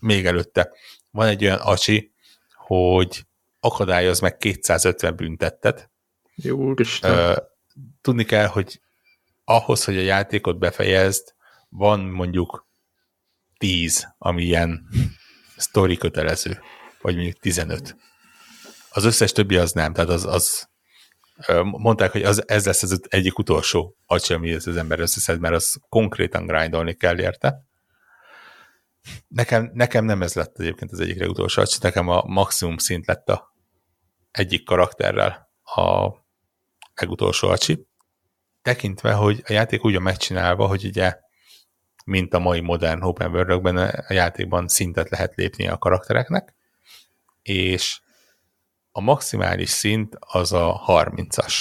még előtte van egy olyan acsi, hogy akadályoz meg 250 büntettet. Jó. Ö, tudni kell, hogy ahhoz, hogy a játékot befejezd, van mondjuk 10, ami ilyen sztori kötelező, vagy mondjuk 15. Az összes többi az nem, tehát az, az mondták, hogy az, ez lesz az egyik utolsó acsi, ami az ember összeszed, mert az konkrétan grindolni kell érte. Nekem, nekem nem ez lett egyébként az egyik legutolsó acsi, nekem a maximum szint lett a egyik karakterrel a legutolsó acsi. Tekintve, hogy a játék úgy van megcsinálva, hogy ugye mint a mai modern open world a játékban szintet lehet lépni a karaktereknek, és a maximális szint az a 30-as.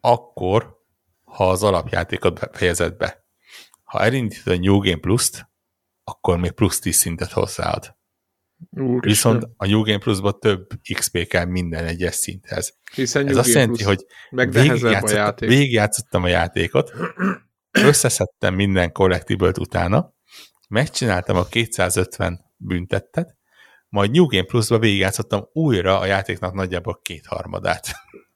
Akkor, ha az alapjátékot fejezed be. Ha elindítod a New Game Plus-t, akkor még plusz 10 szintet hozzáad. Úristen. Viszont a New Game Plus-ba több XP kell minden egyes szinthez. Hiszen Ez New azt Game jelenti, Plus hogy meg nehezebb a végigjátszottam, játék. végigjátszottam a játékot, [CLEARS THROAT] összeszedtem minden collectible utána, megcsináltam a 250 büntettet, majd New Game Plus-ba végigjátszottam újra a játéknak nagyjából kétharmadát,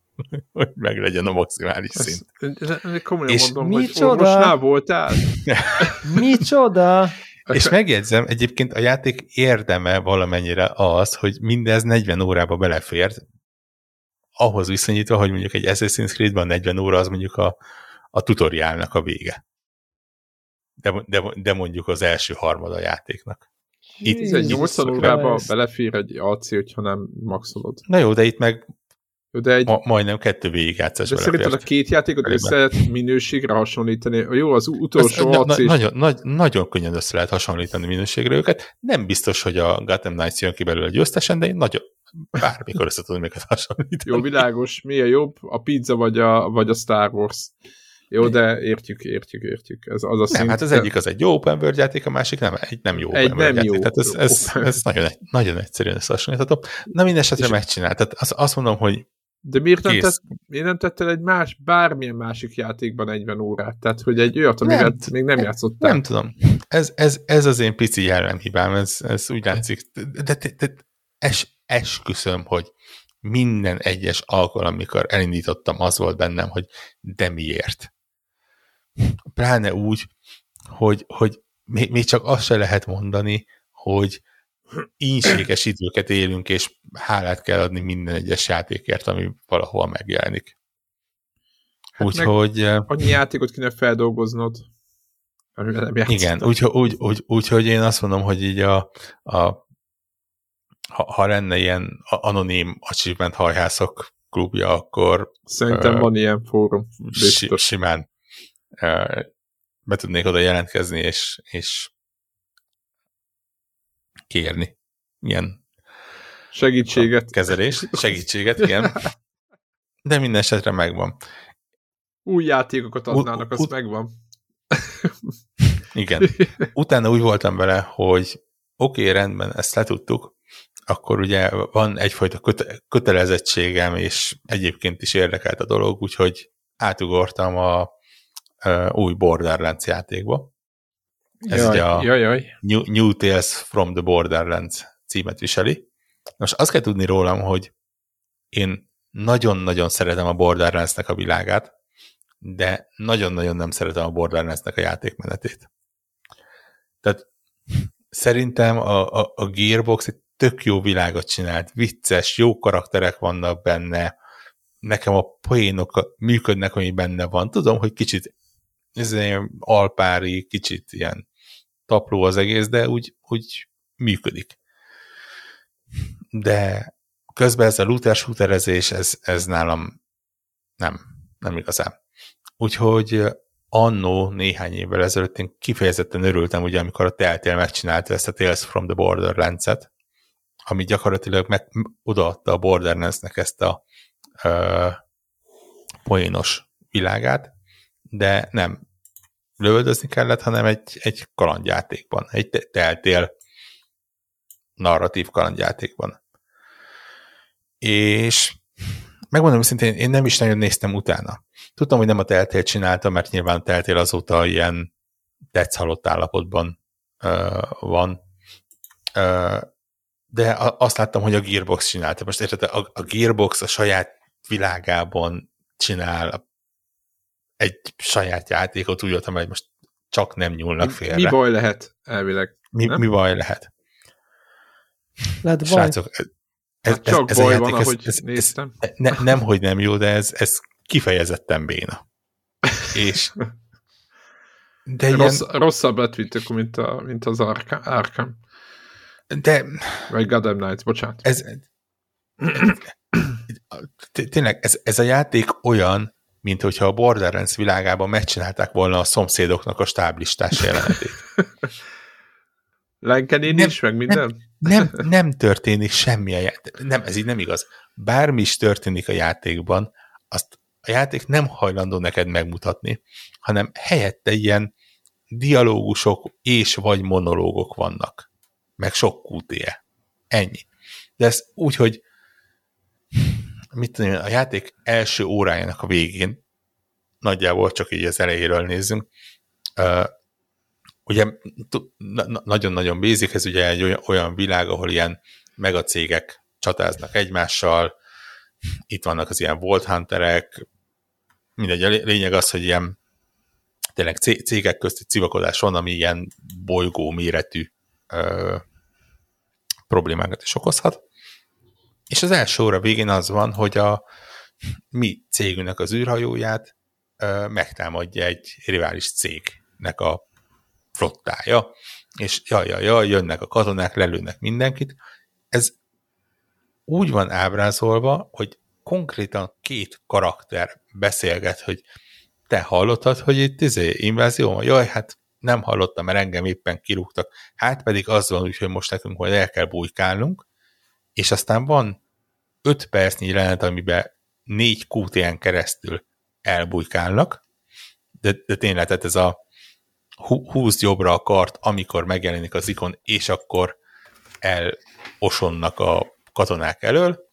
[LAUGHS] hogy meglegyen a maximális Ez, szint. ez, ez komolyan És mondom, hogy micsoda? orvosnál voltál? [LAUGHS] [LAUGHS] Micsoda? És megjegyzem, egyébként a játék érdeme valamennyire az, hogy mindez 40 órába belefért, ahhoz viszonyítva, hogy mondjuk egy Assassin's Creed-ban 40 óra az mondjuk a, a tutoriálnak a vége. De, de, de mondjuk az első harmad a játéknak. Itt Ez egy Jézus 80 órába belefér egy AC, hogyha nem maxolod. Na jó, de itt meg De, egy, ma, majdnem kettő végigjátszás de szerinted a két játékot Körülbelül. össze lehet minőségre hasonlítani? Jó, az Ez, utolsó AC na, is nagyon, nagy, nagyon könnyen össze lehet hasonlítani minőségre őket. Nem biztos, hogy a Gotham Knights jön ki belőle győztesen, de én nagyon bármikor össze tudom őket hasonlítani. Jó, világos, mi a jobb, a pizza vagy a, vagy a Star Wars. Jó, de értjük, értjük, értjük. Ez az a Nem, szint, hát az egyik az egy jó open world játék, a másik nem, egy nem jó Egy open world nem jó játék. Tehát ez, ez, ez nagyon, nagyon egyszerűen összehasonlítható. Na minden esetre És- megcsinál. Tehát azt, azt mondom, hogy De miért nem, tett, miért nem tettél egy más, bármilyen másik játékban 40 órát? Tehát, hogy egy olyat, amivel Nem. még nem játszottál. nem tudom. Ez, ez, ez az én pici jellemhibám, ez, ez úgy látszik. De, de, de es, esküszöm, hogy minden egyes alkalom, amikor elindítottam, az volt bennem, hogy de miért? Pláne úgy, hogy, hogy még, még csak azt se lehet mondani, hogy ínséges időket élünk, és hálát kell adni minden egyes játékért, ami valahol megjelenik. Hát Úgyhogy... eh, Annyi játékot kéne feldolgoznod. Igen, úgyhogy úgy, úgy, úgy, hogy én azt mondom, hogy így a, a ha, ha lenne ilyen anonim achievement hajhászok klubja, akkor Szerintem Ö, van ilyen fórum. si, simán ö, be tudnék oda jelentkezni, és, és kérni ilyen Segítséget. kezelés, segítséget, igen. De minden esetre megvan. Új játékokat adnának, az megvan. Igen. Utána úgy voltam vele, hogy oké, okay, rendben, ezt letudtuk, akkor ugye van egyfajta köte- kötelezettségem, és egyébként is érdekelt a dolog, úgyhogy átugortam a, a új Borderlands játékba. Ez jaj, ugye a jaj, jaj. New, New Tales from the Borderlands címet viseli. Most azt kell tudni rólam, hogy én nagyon-nagyon szeretem a Borderlands-nek a világát, de nagyon-nagyon nem szeretem a Borderlands-nek a játékmenetét. Tehát szerintem a, a, a Gearbox egy tök jó világot csinált, vicces, jó karakterek vannak benne, nekem a poénok működnek, ami benne van. Tudom, hogy kicsit ez ilyen alpári, kicsit ilyen tapló az egész, de úgy, úgy működik. De közben ez a looter shooterezés, ez, ez nálam nem, nem igazán. Úgyhogy annó néhány évvel ezelőtt én kifejezetten örültem, ugye, amikor a Telltale megcsinálta ezt a Tales from the Borderlands-et, ami gyakorlatilag meg, odaadta a Borderlands-nek ezt a ö, poénos világát, de nem lövöldözni kellett, hanem egy, egy kalandjátékban, egy teltél narratív kalandjátékban. És megmondom őszintén, én nem is nagyon néztem utána. Tudtam, hogy nem a teltél csinálta, mert nyilván a teltél azóta ilyen tetsz halott állapotban uh, van. Uh, de azt láttam, hogy a Gearbox csinálta. Most érted, a, a Gearbox a saját világában csinál egy saját játékot, úgy voltam, hogy most csak nem nyúlnak félre. Mi baj lehet elvileg? Mi, mi baj lehet? Lehet baj. Srácok, ez, hát csak ez, baj játék, van, ez, ahogy ez, néztem. Ez, ne, nem, hogy nem jó, de ez, ez kifejezetten béna. És de Rossz, ilyen... Rosszabb lett, mint, a, mint az Arkham. De... Vagy Gotham Knights, bocsánat. Ez, tényleg, ez, ez a játék olyan, mint hogyha a Borderlands világában megcsinálták volna a szomszédoknak a stáblistás jelenetét. [LAUGHS] Lenkenin is, meg minden? Nem, nem, [LAUGHS] nem történik semmi a játék. Nem, ez így nem igaz. Bármi is történik a játékban, azt a játék nem hajlandó neked megmutatni, hanem helyette ilyen dialógusok és vagy monológok vannak. Meg sok QTE. Ennyi. De ez úgy, hogy mit tudom, a játék első órájának a végén, nagyjából csak így az elejéről nézzünk, uh, ugye nagyon-nagyon basic, ez ugye egy olyan, olyan világ, ahol ilyen megacégek csatáznak egymással, itt vannak az ilyen Volt Hunterek, mindegy, a lényeg az, hogy ilyen tényleg cégek közti civakodás van, ami ilyen bolygó méretű ö, problémákat is okozhat. És az első óra végén az van, hogy a mi cégünknek az űrhajóját ö, megtámadja egy rivális cégnek a flottája, és jaj, jaj, jaj, jönnek a katonák, lelőnek mindenkit. Ez úgy van ábrázolva, hogy konkrétan két karakter beszélget, hogy te hallottad, hogy itt izé, invázió van? Jaj, hát nem hallottam, mert engem éppen kirúgtak. Hát pedig az van úgy, hogy most nekünk hogy el kell bujkálnunk, és aztán van öt percnyi jelenet, amiben négy QTN keresztül elbujkálnak, de, de tényleg, tehát ez a húz jobbra a kart, amikor megjelenik az ikon, és akkor elosonnak a katonák elől,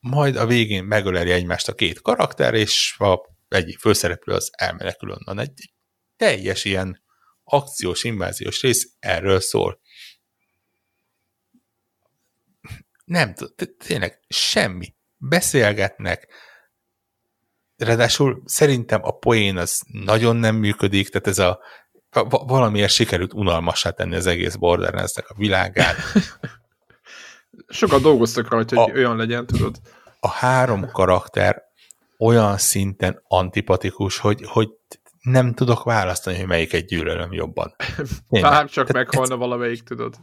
majd a végén megöleli egymást a két karakter, és a egyik főszereplő az elmenekül onnan. Egy teljes ilyen akciós, inváziós rész erről szól. Nem tényleg semmi. Beszélgetnek, ráadásul szerintem a poén az nagyon nem működik, tehát ez a valamiért sikerült unalmassá tenni az egész borderlands a világát. [LAUGHS] Sokat dolgoztak rajta, hogy a, olyan legyen, tudod. A három karakter olyan szinten antipatikus, hogy, hogy nem tudok választani, hogy melyiket gyűlölöm jobban. Bár csak Te, meghalna ez, valamelyik, tudod.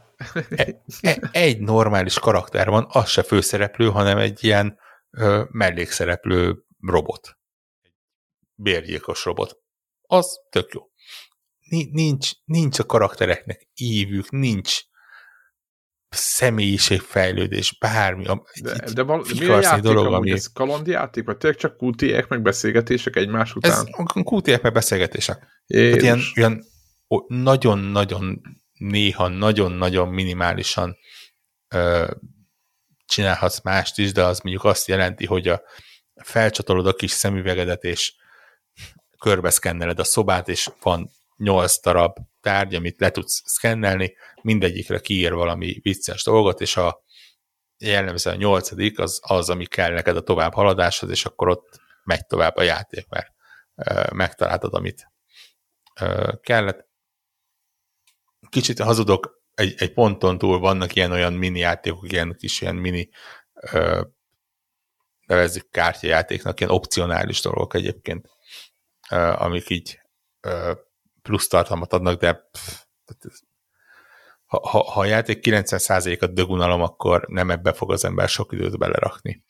E, e, egy normális karakter van, az se főszereplő, hanem egy ilyen ö, mellékszereplő robot. Bérgyilkos robot. Az tök jó. Nincs, nincs a karaktereknek ívük, nincs személyiségfejlődés, bármi. De, de val- mi a játék dolog, ami... Ez kalandjáték, vagy tényleg csak QTE-ek meg beszélgetések egymás után? Ez QTE-ek meg beszélgetések. Tehát ilyen, ilyen nagyon-nagyon néha nagyon-nagyon minimálisan ö, csinálhatsz mást is, de az mondjuk azt jelenti, hogy a felcsatolod a kis szemüvegedet, és körbeszkenneled a szobát, és van 8 darab tárgy, amit le tudsz szkennelni, mindegyikre kiír valami vicces dolgot, és a jellemzően a nyolcadik az, az, ami kell neked a tovább haladáshoz, és akkor ott megy tovább a játék, mert megtaláltad, amit kellett. Kicsit hazudok, egy, egy ponton túl vannak ilyen-olyan mini játékok, ilyen kis ilyen mini nevezzük kártyajátéknak, ilyen opcionális dolgok egyébként, amik így plusz tartalmat adnak, de pff, ha, ha, a játék 90%-at dögunalom, akkor nem ebbe fog az ember sok időt belerakni.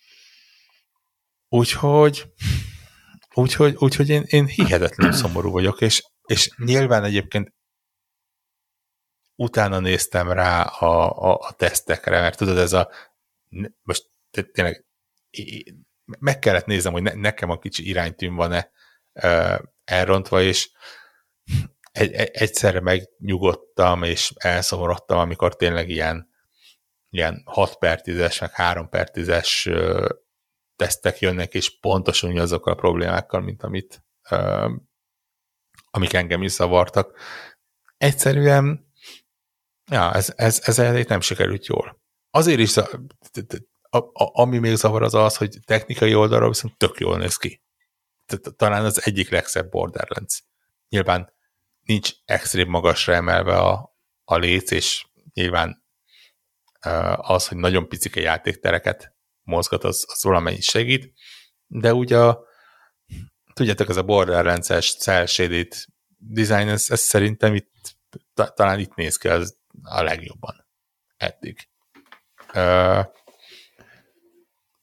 Úgyhogy úgyhogy, úgyhogy én, én hihetetlenül szomorú vagyok, és, és nyilván egyébként utána néztem rá a, a, a tesztekre, mert tudod, ez a most tényleg meg kellett néznem, hogy ne, nekem a kicsi iránytűn van-e elrontva, és egy, egy, egyszerre megnyugodtam, és elszomorodtam, amikor tényleg ilyen, ilyen 6 per 10-es, meg 3 per 10-es tesztek jönnek, és pontosan azokkal a problémákkal, mint amit amik engem is zavartak. Egyszerűen ja, ez, ez, ez elég nem sikerült jól. Azért is, a, a, ami még zavar az az, hogy technikai oldalról viszont tök jól néz ki. Talán az egyik legszebb Borderlands. Nyilván nincs extrém magasra emelve a, a léc, és nyilván az, hogy nagyon picike játéktereket mozgat, az, az valamennyi segít, de ugye a, tudjátok, ez a Borderlands-es cel design, ez, ez szerintem itt talán itt néz ki az a legjobban eddig.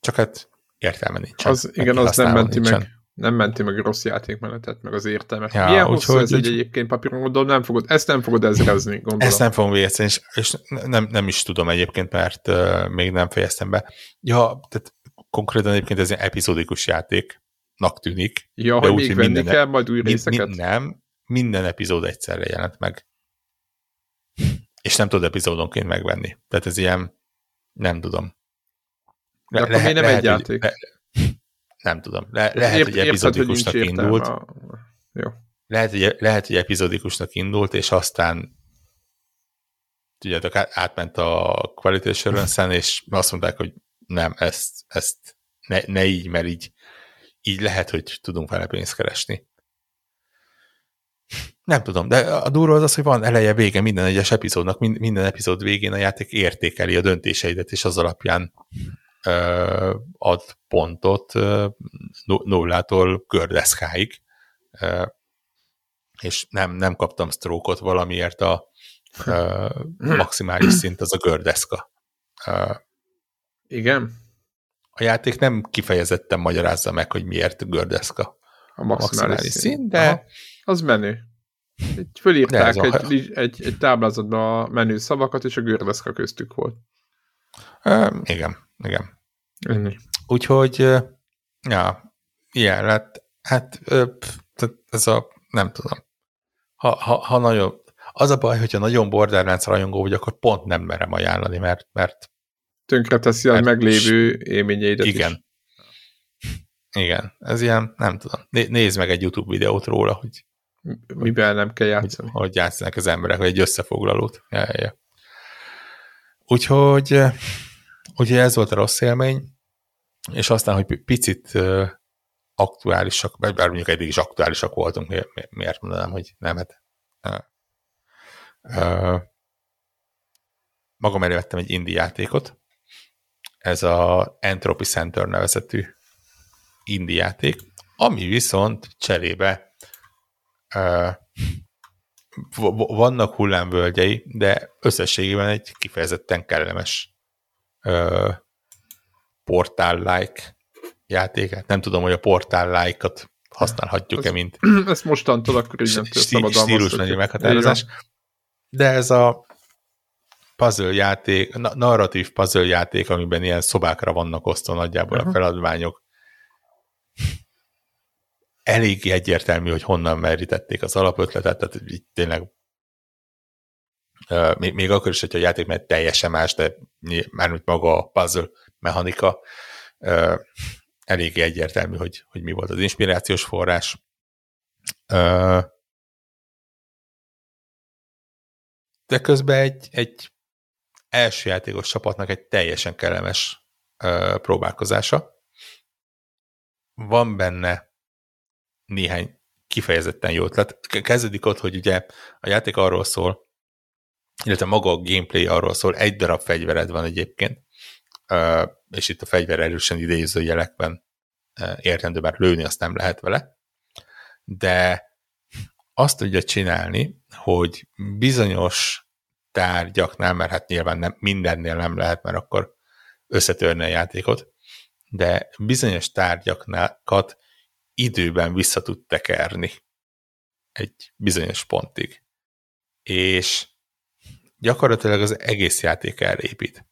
Csak hát értelme nincs. Az, igen, az nem menti nincsen. meg nem menti meg a rossz játékmenetet, meg az értelmet. Ja, Milyen hosszú ez egy egyébként papíron, gondolom, nem fogod, ezt nem fogod ezrezni, gondolom. Ezt nem fogom végezni, és, és nem, nem is tudom egyébként, mert uh, még nem fejeztem be. Ja, tehát konkrétan egyébként ez egy epizódikus játéknak tűnik. Ja, hogy még venni minden, kell majd új részeket? Mind, nem, minden epizód egyszerre jelent meg. És nem tudod epizódonként megvenni. Tehát ez ilyen, nem tudom. De le, akkor le, nem lehet, egy játék? Le, nem tudom. Le, lehet, Ért, hogy epizódikusnak hogy indult. A... Jó. Lehet, hogy, lehet, hogy epizódikusnak indult, és aztán tudjátok, átment a Quality assurance [LAUGHS] és azt mondták, hogy nem, ezt, ezt ne, ne így, mert így, így lehet, hogy tudunk vele pénzt keresni. Nem tudom, de a durva az az, hogy van eleje, vége minden egyes epizódnak, minden epizód végén a játék értékeli a döntéseidet, és az alapján ad pontot nullától gördeszkáig, és nem, nem kaptam sztrókot valamiért a maximális szint az a gördeszka. Igen? A játék nem kifejezetten magyarázza meg, hogy miért gördeszka a maximális, a maximális szint, szint, de... Aha, az menő. fölírták egy, a... egy, egy, egy táblázatba a menő szavakat, és a gördeszka köztük volt. Uh, igen, igen. Ennyi. Úgyhogy, ja, ilyen lett. Hát ez a, nem tudom. Ha, ha, ha nagyon, az a baj, hogyha nagyon Borderlands rajongó vagy, akkor pont nem merem ajánlani, mert, mert tönkre teszi a meglévő élményeidet Igen. Is. Igen, ez ilyen, nem tudom. Nézd meg egy YouTube videót róla, hogy mivel nem kell játszani. Hogy, hogy játszanak az emberek, vagy egy összefoglalót. Ja, ja, ja. Úgyhogy Ugye ez volt a rossz élmény, és aztán, hogy picit aktuálisak, bár mondjuk eddig is aktuálisak voltunk, miért, mondanám, hogy nem, hát magam elé vettem egy indie játékot, ez a Entropy Center nevezetű indie játék, ami viszont cserébe uh, vannak hullámvölgyei, de összességében egy kifejezetten kellemes portál-like játékát. Nem tudom, hogy a portál-like-ot használhatjuk-e, mint [CLEARS THROAT] ezt mostantól akkor így nem szabad stílus meghatározás. De ez a puzzle játék, narratív puzzle játék, amiben ilyen szobákra vannak osztva nagyjából uh-huh. a feladványok. Elég egyértelmű, hogy honnan merítették az alapötletet, tehát így tényleg még, még akkor is, hogyha a játék mert teljesen más, de mármint maga a puzzle mechanika eléggé egyértelmű, hogy, hogy mi volt az inspirációs forrás. De közben egy, egy első játékos csapatnak egy teljesen kellemes próbálkozása. Van benne néhány kifejezetten jó ötlet. Kezdődik ott, hogy ugye a játék arról szól, illetve maga a gameplay arról szól, egy darab fegyvered van egyébként, és itt a fegyver erősen idéző jelekben értendő, bár lőni azt nem lehet vele, de azt tudja csinálni, hogy bizonyos tárgyaknál, mert hát nyilván nem, mindennél nem lehet, mert akkor összetörni a játékot, de bizonyos tárgyakat időben vissza tud tekerni egy bizonyos pontig. És gyakorlatilag az egész játék elépít.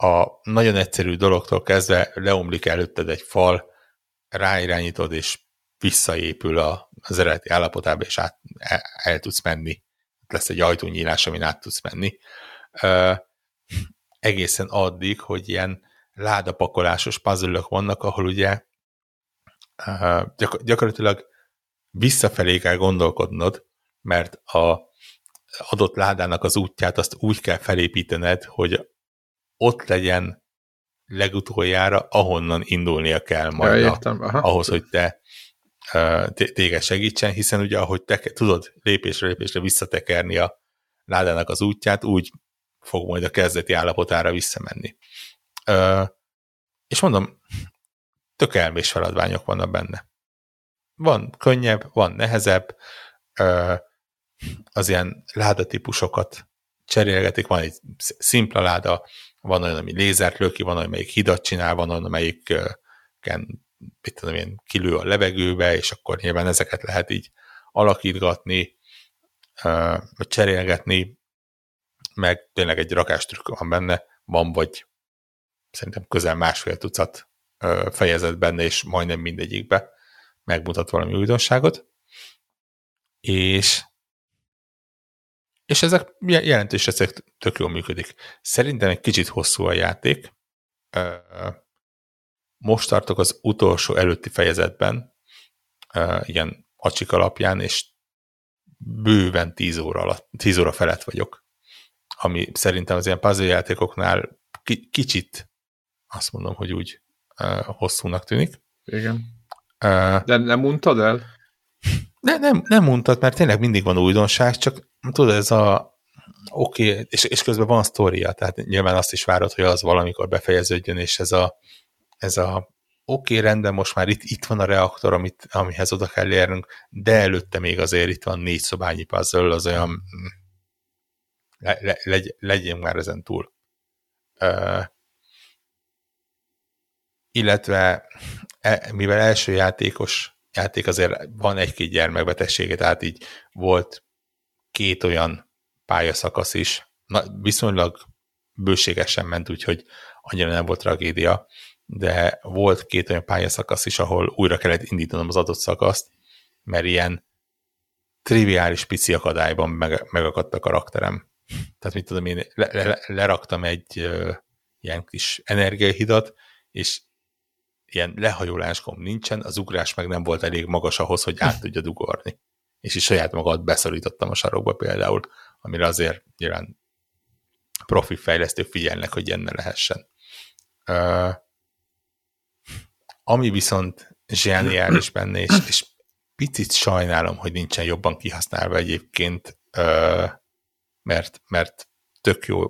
A nagyon egyszerű dologtól kezdve leomlik előtted egy fal, ráirányítod, és visszaépül az eredeti állapotába, és át, el, el tudsz menni. Lesz egy ajtónyílás, amin át tudsz menni. Uh, egészen addig, hogy ilyen ládapakolásos puzzle vannak, ahol ugye uh, gyakor- gyakorlatilag visszafelé kell gondolkodnod, mert a adott ládának az útját azt úgy kell felépítened, hogy ott legyen legutoljára, ahonnan indulnia kell majd ja, ahhoz, hogy te téged segítsen, hiszen ugye ahogy te tudod lépésre lépésre visszatekerni a ládának az útját, úgy fog majd a kezdeti állapotára visszamenni. És mondom, tök elmés feladványok vannak benne. Van könnyebb, van nehezebb, az ilyen ládatípusokat cserélgetik, van egy szimpla láda, van olyan, ami lézert lő ki, van olyan, amelyik hidat csinál, van olyan, amelyik mit tudom én, kilő a levegőbe, és akkor nyilván ezeket lehet így alakítgatni, vagy cserélgetni, meg tényleg egy rakástrükk van benne, van vagy szerintem közel másfél tucat fejezet benne, és majdnem mindegyikbe megmutat valami újdonságot. És és ezek jelentős, ezek tök jól működik. Szerintem egy kicsit hosszú a játék. Most tartok az utolsó előtti fejezetben, ilyen acsik alapján, és bőven 10 óra, alatt, 10 óra felett vagyok. Ami szerintem az ilyen puzzle játékoknál kicsit azt mondom, hogy úgy hosszúnak tűnik. Igen. De nem mondtad el? Ne, nem, nem mondtad, mert tényleg mindig van újdonság, csak tudod, ez a oké, okay, és, és közben van sztoria, tehát nyilván azt is várod, hogy az valamikor befejeződjön, és ez a, ez a oké, okay, rendben, most már itt, itt van a reaktor, amit, amihez oda kell érnünk, de előtte még azért itt van négy szobányi puzzle, az olyan le, le, legy, már ezen túl. Uh, illetve e, mivel első játékos játék azért van egy-két gyermekbetegsége, tehát így volt két olyan pályaszakasz is, na, viszonylag bőségesen ment, úgyhogy annyira nem volt tragédia, de volt két olyan pályaszakasz is, ahol újra kellett indítanom az adott szakaszt, mert ilyen triviális pici akadályban meg, megakadt a karakterem. Tehát mit tudom, én le, le, leraktam egy uh, ilyen kis energiahidat, és ilyen lehajoláskom nincsen, az ugrás meg nem volt elég magas ahhoz, hogy át tudja ugorni és is saját magad beszorítottam a sarokba például, amire azért nyilván profi fejlesztők figyelnek, hogy ilyen ne lehessen. Uh, ami viszont zseniális benne, és, és picit sajnálom, hogy nincsen jobban kihasználva egyébként, mert, mert tök jó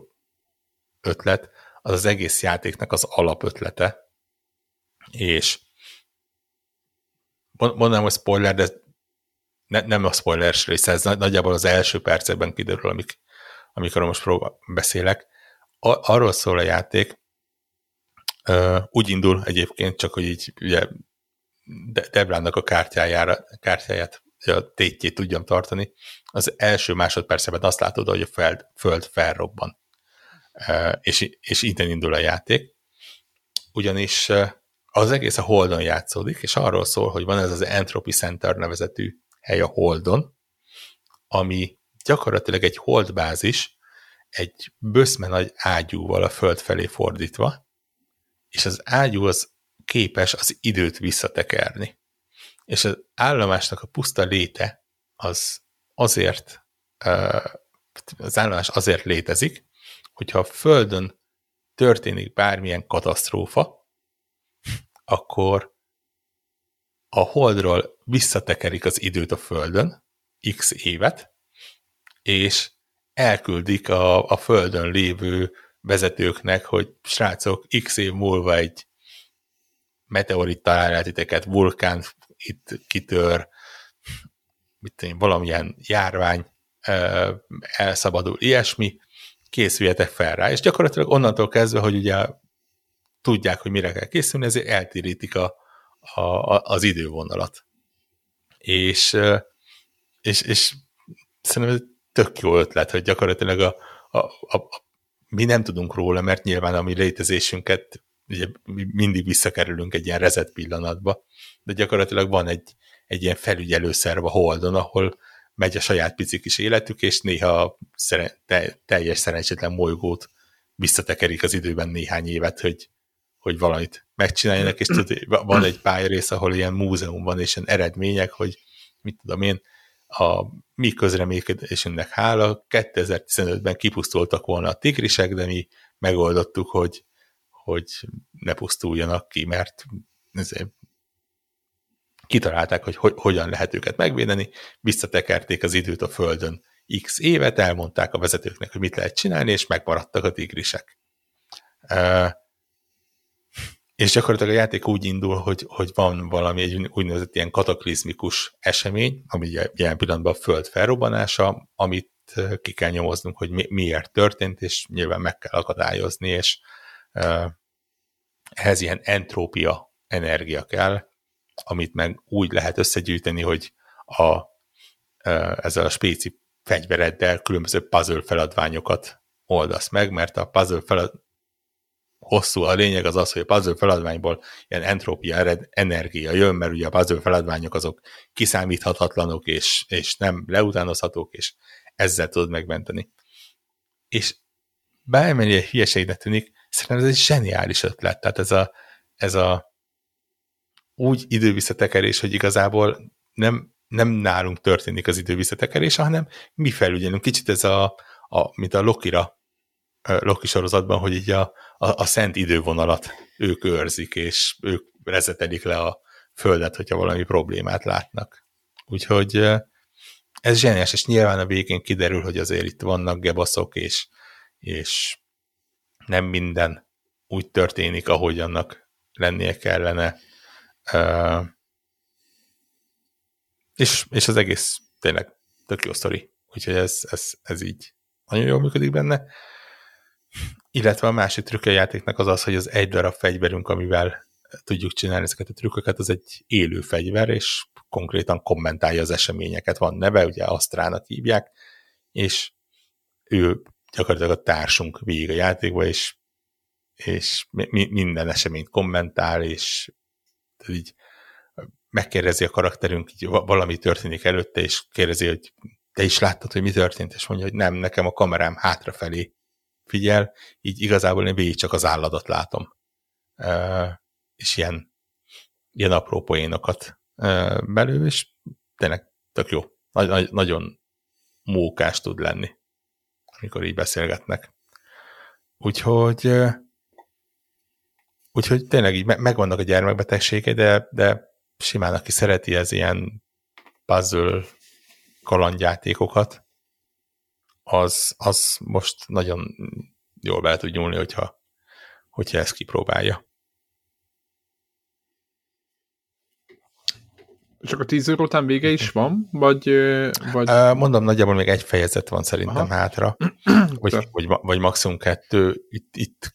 ötlet, az az egész játéknak az alapötlete, és mondanám, hogy spoiler, de ne, nem a spoilers része, ez nagyjából az első percekben kiderül, amik, amikor most próbál, beszélek. A, arról szól a játék, uh, úgy indul egyébként, csak hogy így ugye De Debrának a kártyájára, kártyáját, a tétjét tudjam tartani, az első másodpercben azt látod, hogy a föld, föld felrobban. Uh, és, és innen indul a játék. Ugyanis az egész a Holdon játszódik, és arról szól, hogy van ez az Entropy Center nevezetű hely a Holdon, ami gyakorlatilag egy holdbázis, egy böszme nagy ágyúval a föld felé fordítva, és az ágyú az képes az időt visszatekerni. és az állomásnak a puszta léte az azért az állomás azért létezik, hogyha a Földön történik bármilyen katasztrófa, akkor a Holdról visszatekerik az időt a Földön, x évet, és elküldik a, a Földön lévő vezetőknek, hogy srácok, x év múlva egy meteorit talál titeket, vulkán itt kitör, mit tudom, valamilyen járvány elszabadul, ilyesmi, készüljetek fel rá. És gyakorlatilag onnantól kezdve, hogy ugye tudják, hogy mire kell készülni, ezért eltérítik a, a, a, az idővonalat. És, és, és szerintem ez tök jó ötlet, hogy gyakorlatilag a, a, a, a, mi nem tudunk róla, mert nyilván a mi létezésünket ugye mindig visszakerülünk egy ilyen rezet pillanatba, de gyakorlatilag van egy, egy ilyen felügyelőszerv a Holdon, ahol megy a saját pici kis életük, és néha szere, te, teljes szerencsétlen molygót visszatekerik az időben néhány évet, hogy, hogy valamit megcsináljanak, és tud, [CLEARS THROAT] van egy pályarész, ahol ilyen múzeum van, és ilyen eredmények, hogy mit tudom én, a mi közreműködésünknek hála 2015-ben kipusztultak volna a tigrisek, de mi megoldottuk, hogy, hogy ne pusztuljanak ki, mert ezért kitalálták, hogy, hogy hogyan lehet őket megvédeni, visszatekerték az időt a Földön x évet, elmondták a vezetőknek, hogy mit lehet csinálni, és megmaradtak a tigrisek. És gyakorlatilag a játék úgy indul, hogy, hogy van valami egy úgynevezett ilyen kataklizmikus esemény, ami jelen pillanatban a Föld felrobbanása, amit ki kell nyomoznunk, hogy mi, miért történt, és nyilván meg kell akadályozni, és uh, ehhez ilyen entrópia energia kell, amit meg úgy lehet összegyűjteni, hogy a, ezzel a spéci fegyvereddel különböző puzzle feladványokat oldasz meg, mert a puzzle felad, hosszú a lényeg az az, hogy a puzzle feladványból ilyen entrópia ered, energia jön, mert ugye a puzzle feladványok azok kiszámíthatatlanok, és, és nem leutánozhatók, és ezzel tudod megmenteni. És bármennyire hülyeségnek tűnik, szerintem ez egy zseniális ötlet. Tehát ez a, ez a úgy idővisszatekerés, hogy igazából nem, nem nálunk történik az idővisszatekerés, hanem mi felügyelünk. Kicsit ez a, a mint a Lokira, Loki sorozatban, hogy így a, a, a szent idővonalat ők őrzik, és ők rezetelik le a földet, hogyha valami problémát látnak. Úgyhogy ez zseniás, és nyilván a végén kiderül, hogy azért itt vannak gebaszok, és, és nem minden úgy történik, ahogy annak lennie kellene. És, és az egész tényleg tök jó sztori. Úgyhogy ez, ez, ez így nagyon jól működik benne. Illetve a másik trükk a játéknak az az, hogy az egy darab fegyverünk, amivel tudjuk csinálni ezeket a trükköket, az egy élő fegyver, és konkrétan kommentálja az eseményeket. Van neve, ugye Asztrának hívják, és ő gyakorlatilag a társunk végig a játékba, és, és mi, minden eseményt kommentál, és így megkérdezi a karakterünk, így valami történik előtte, és kérdezi, hogy te is láttad, hogy mi történt, és mondja, hogy nem, nekem a kamerám hátrafelé figyel, így igazából én végig csak az álladat látom. És ilyen, ilyen apró poénokat belül, és tényleg tök jó. Nagy, nagy, nagyon mókás tud lenni, amikor így beszélgetnek. Úgyhogy Úgyhogy tényleg így megvannak a gyermekbetegsége, de, de simán, aki szereti ez ilyen puzzle kalandjátékokat, az, az most nagyon jól be tud nyúlni, hogyha, hogyha ezt kipróbálja. Csak a 10 óra után vége is van? Vagy, vagy... Mondom, nagyjából még egy fejezet van szerintem Aha. hátra, [CLEARS THROAT] vagy, vagy, vagy maximum kettő. Itt, itt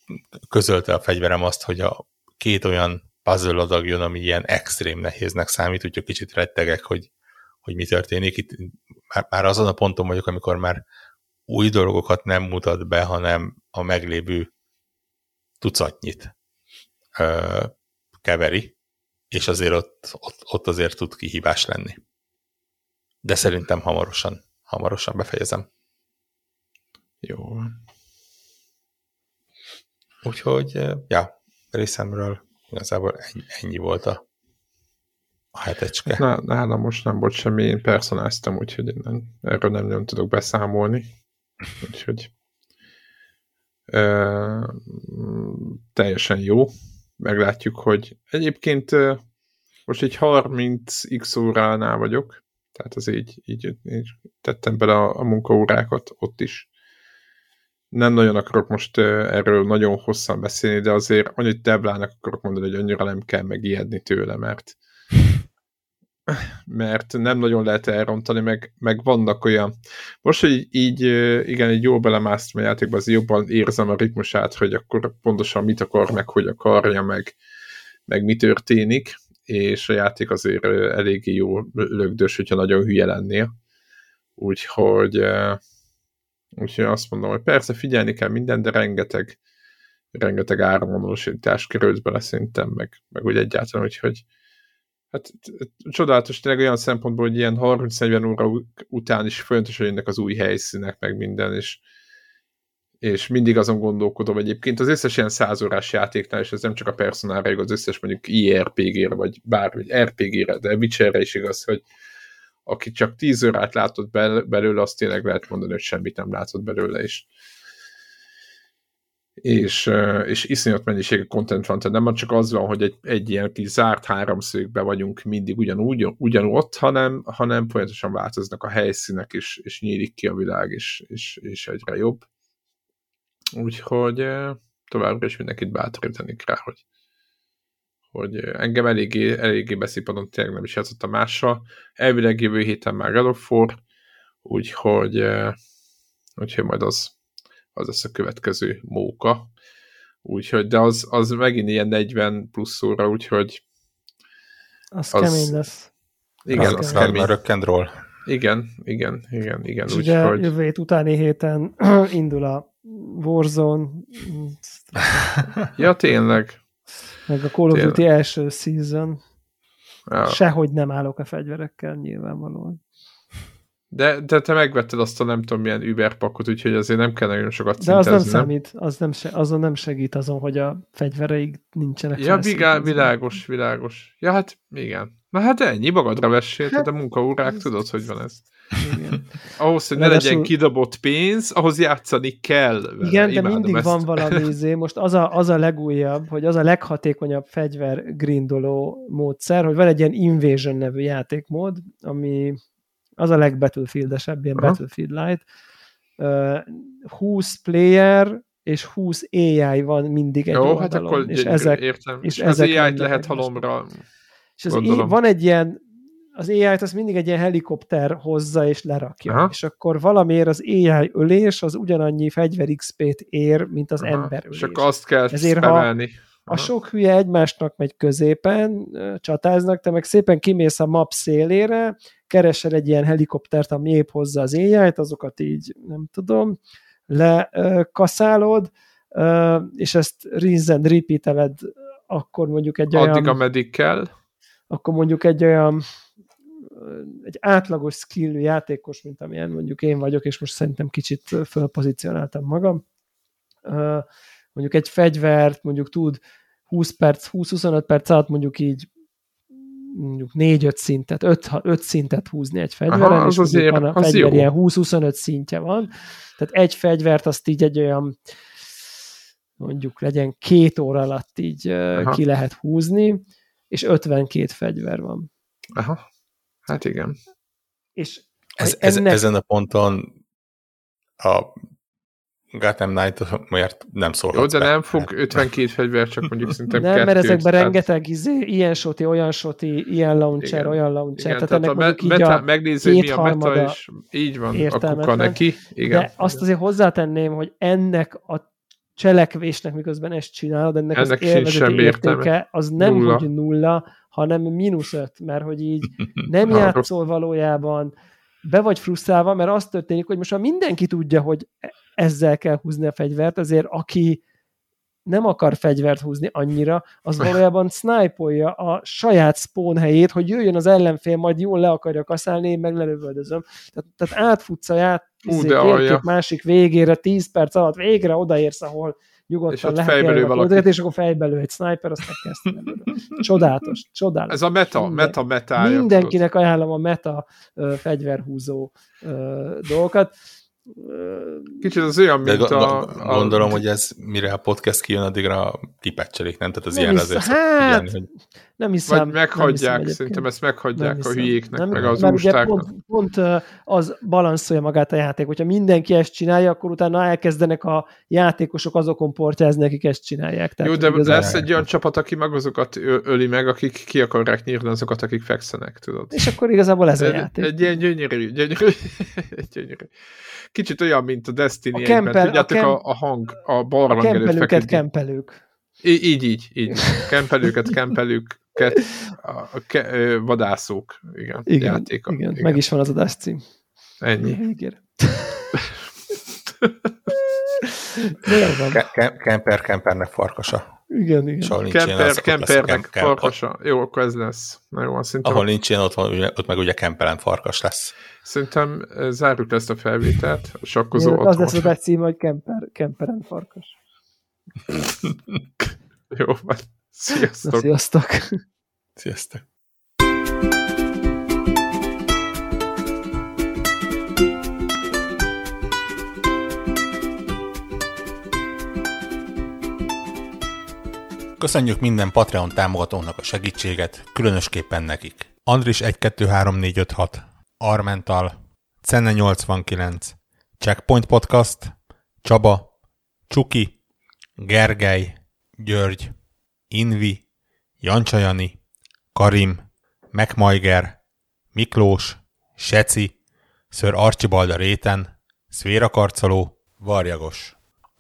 közölte a fegyverem azt, hogy a két olyan puzzle adag jön, ami ilyen extrém nehéznek számít, úgyhogy kicsit rettegek, hogy, hogy mi történik. Itt már, már azon a ponton vagyok, amikor már új dolgokat nem mutat be, hanem a meglévő tucatnyit ö, keveri, és azért ott, ott, ott azért tud kihívás lenni. De szerintem hamarosan, hamarosan befejezem. Jó. Úgyhogy, ja, részemről igazából ennyi, ennyi volt a a hetecske. Na, nálam most nem volt semmi, én personáztam, úgyhogy én nem, erről nem, nem tudok beszámolni. Úgyhogy ö, teljesen jó. Meglátjuk, hogy egyébként ö, most egy 30x óránál vagyok, tehát az így, így, így tettem bele a, a munkaórákat ott is. Nem nagyon akarok most erről nagyon hosszan beszélni, de azért annyit Deblának akarok mondani, hogy annyira nem kell megijedni tőle, mert mert nem nagyon lehet elrontani, meg, meg vannak olyan... Most, hogy így, igen, egy jól belemásztam a játékba, az jobban érzem a ritmusát, hogy akkor pontosan mit akar, meg hogy akarja, meg, meg mi történik, és a játék azért eléggé jó lögdös, hogyha nagyon hülye lennél. Úgyhogy, úgyhogy azt mondom, hogy persze figyelni kell minden, de rengeteg, rengeteg áramvonalasítás került bele szerintem, meg, meg úgy egyáltalán, úgyhogy hát csodálatos tényleg olyan szempontból, hogy ilyen 30-40 óra után is folyamatosan jönnek az új helyszínek, meg minden, és, és mindig azon gondolkodom egyébként. Az összes ilyen százórás játéknál, és ez nem csak a personára az összes mondjuk IRPG-re, vagy bármi, RPG-re, de Witcherre is igaz, hogy aki csak 10 órát látott belőle, azt tényleg lehet mondani, hogy semmit nem látott belőle, és és, és iszonyat mennyiségű content van, tehát nem csak az van, hogy egy, egy ilyen kis zárt háromszögbe vagyunk mindig ugyanúgy, ugyanott, hanem, hanem folyamatosan változnak a helyszínek, és, és nyílik ki a világ, és, és, és egyre jobb. Úgyhogy továbbra is mindenkit bátorítanék rá, hogy, hogy engem eléggé, eléggé beszipadon tényleg nem is játszottam mással. Elvileg jövő héten már God úgyhogy, úgyhogy majd az, az lesz a következő móka. Úgyhogy, de az, az megint ilyen 40 plusz óra, úgyhogy az, az kemény lesz. Igen, az, az kemény. Rock'n'roll. Igen, igen, igen, igen. És úgy, ugye hogy... jövő hét utáni héten [CLEARS THROAT] indul a Warzone. ja, tényleg. Meg a Call of Duty első season. Ja. Sehogy nem állok a fegyverekkel, nyilvánvalóan. De, de te megvetted azt a nem tudom milyen Uber pakot, úgyhogy azért nem kell nagyon sokat De az nem számít, az nem, se, azon nem segít azon, hogy a fegyvereik nincsenek Ja, vigá, világos, világos. Ja, hát igen. Na hát ennyi, magadra vessél, hát, tehát a munkaórák, tudod, hogy van ez. Igen. ahhoz, hogy ne Ráadásul... legyen kidobott pénz, ahhoz játszani kell vele. Igen, Imádom de mindig ezt. van valami [LAUGHS] izé. Most az a, az a legújabb, hogy az a leghatékonyabb fegyver grindoló módszer, hogy van egy ilyen Invasion nevű játékmód, ami az a legbattlefield-esebb, ilyen Aha. Battlefield Light. Uh, 20 player és 20 AI van mindig egy Jó, hát oldalon, hát akkor és ezek, értem. És, és ezek az AI-t lehet halomra És az AI, van egy ilyen az AI-t az mindig egy ilyen helikopter hozza és lerakja. Aha. És akkor valamiért az AI ölés az ugyanannyi fegyver XP-t ér, mint az Aha. ember ölés. És akkor azt kell Ezért, ha, a sok hülye egymásnak megy középen, csatáznak, te meg szépen kimész a map szélére, keresel egy ilyen helikoptert, ami épp hozza az éjjájt, azokat így, nem tudom, lekaszálod, és ezt rinse and repeat akkor mondjuk egy Addig, olyan... Addig, ameddig kell. Akkor mondjuk egy olyan egy átlagos skillű játékos, mint amilyen mondjuk én vagyok, és most szerintem kicsit fölpozícionáltam magam, mondjuk egy fegyvert mondjuk tud 20 perc, 20-25 perc alatt mondjuk így mondjuk 4-5 szintet, 5, 5 szintet húzni egy fegyveren, Aha, az és azért, van a fegyver jó. ilyen 20-25 szintje van, tehát egy fegyvert azt így egy olyan mondjuk legyen két óra alatt így Aha. ki lehet húzni, és 52 fegyver van. Aha, hát igen. És ez, ennek... ez, ezen a ponton a Gotham Knight miért nem szólhatsz Jó, de be. nem fog 52 fegyver, csak mondjuk [LAUGHS] szerintem Nem, kettőt, mert ezekben tehát... rengeteg izé, ilyen soti, olyan soti, ilyen launcher, igen. olyan launcher. Igen, tehát, tehát ennek a me- meta, megnézzük, mi a meta, és így van, a kuka neki. Igen. De azt azért hozzátenném, hogy ennek a cselekvésnek, miközben ezt csinálod, ennek, ennek az élvezeti értéke az nem nulla. hogy nulla, hanem mínusz öt, mert hogy így nem [LAUGHS] játszol valójában, be vagy frusztrálva, mert az történik, hogy most már mindenki tudja, hogy ezzel kell húzni a fegyvert, azért aki nem akar fegyvert húzni annyira, az [LAUGHS] valójában snipe a saját spawn helyét, hogy jöjjön az ellenfél, majd jól le akarja kaszálni, én meg lelövöldözöm. Tehát, tehát átfutsz a ját, izé, másik végére, 10 perc alatt végre odaérsz, ahol nyugodtan lehet fejbelő valaki. és akkor fejbelő egy sniper, azt megkezdtem. Csodálatos, csodálatos. Ez a meta, Minden, meta, meta. Mindenkinek ajánlom a meta uh, fegyverhúzó uh, dolgokat. Kicsit az olyan, mint De a, a... Gondolom, hogy ez mire a podcast kijön, addigra kipecselik, nem? Tehát az nem ilyen hisz, azért hát, hogy... nem hiszem. Vagy meghagyják, nem szerintem ezt meghagyják nem a hülyéknek, nem, meg az mert ústáknak. Pont, pont az balanszolja magát a játék. Hogyha mindenki ezt csinálja, akkor utána elkezdenek a játékosok azokon portyázni, akik ezt csinálják. Tehát, Jó, de igazán... lesz egy olyan csapat, aki meg azokat öli meg, akik ki akarják nyírni azokat, akik fekszenek, tudod. És akkor igazából ez a egy, játék. Egy ilyen gyönyörű, gyönyörű, [LAUGHS] gyönyörű. Kicsit olyan, mint a Destiny a Tudjátok, a, kem... a, a hang, a barlang a kempelőket kempelők. Így, így, így. így. Kempelőket, kempelőket, a ke, vadászók, igen, igen, játéka. Igen, igen, meg is van az adás cím. Ennyi. [LAUGHS] Igen. Kemper, kempernek farkasa. Igen, igen. Kemper, kempernek farkasa. Jó, akkor ez lesz. Na jó, szerintem... Ahol nincs ilyen, ott, van, ott meg ugye kemperen farkas lesz. Szerintem zárjuk ezt a felvételt. A sakkozó Igen, az lesz a cím, hogy kemper, kemperen farkas. [LAUGHS] jó, van. Sziasztok. Na, sziasztok. Sziasztok. Köszönjük minden Patreon támogatónak a segítséget, különösképpen nekik. Andris 123456, Armental, Cenne 89, Checkpoint Podcast, Csaba, Csuki, Gergely, György, Invi, Jancsajani, Karim, Megmajger, Miklós, Seci, Ször Archibalda Réten, Szvéra Karcoló, Varjagos.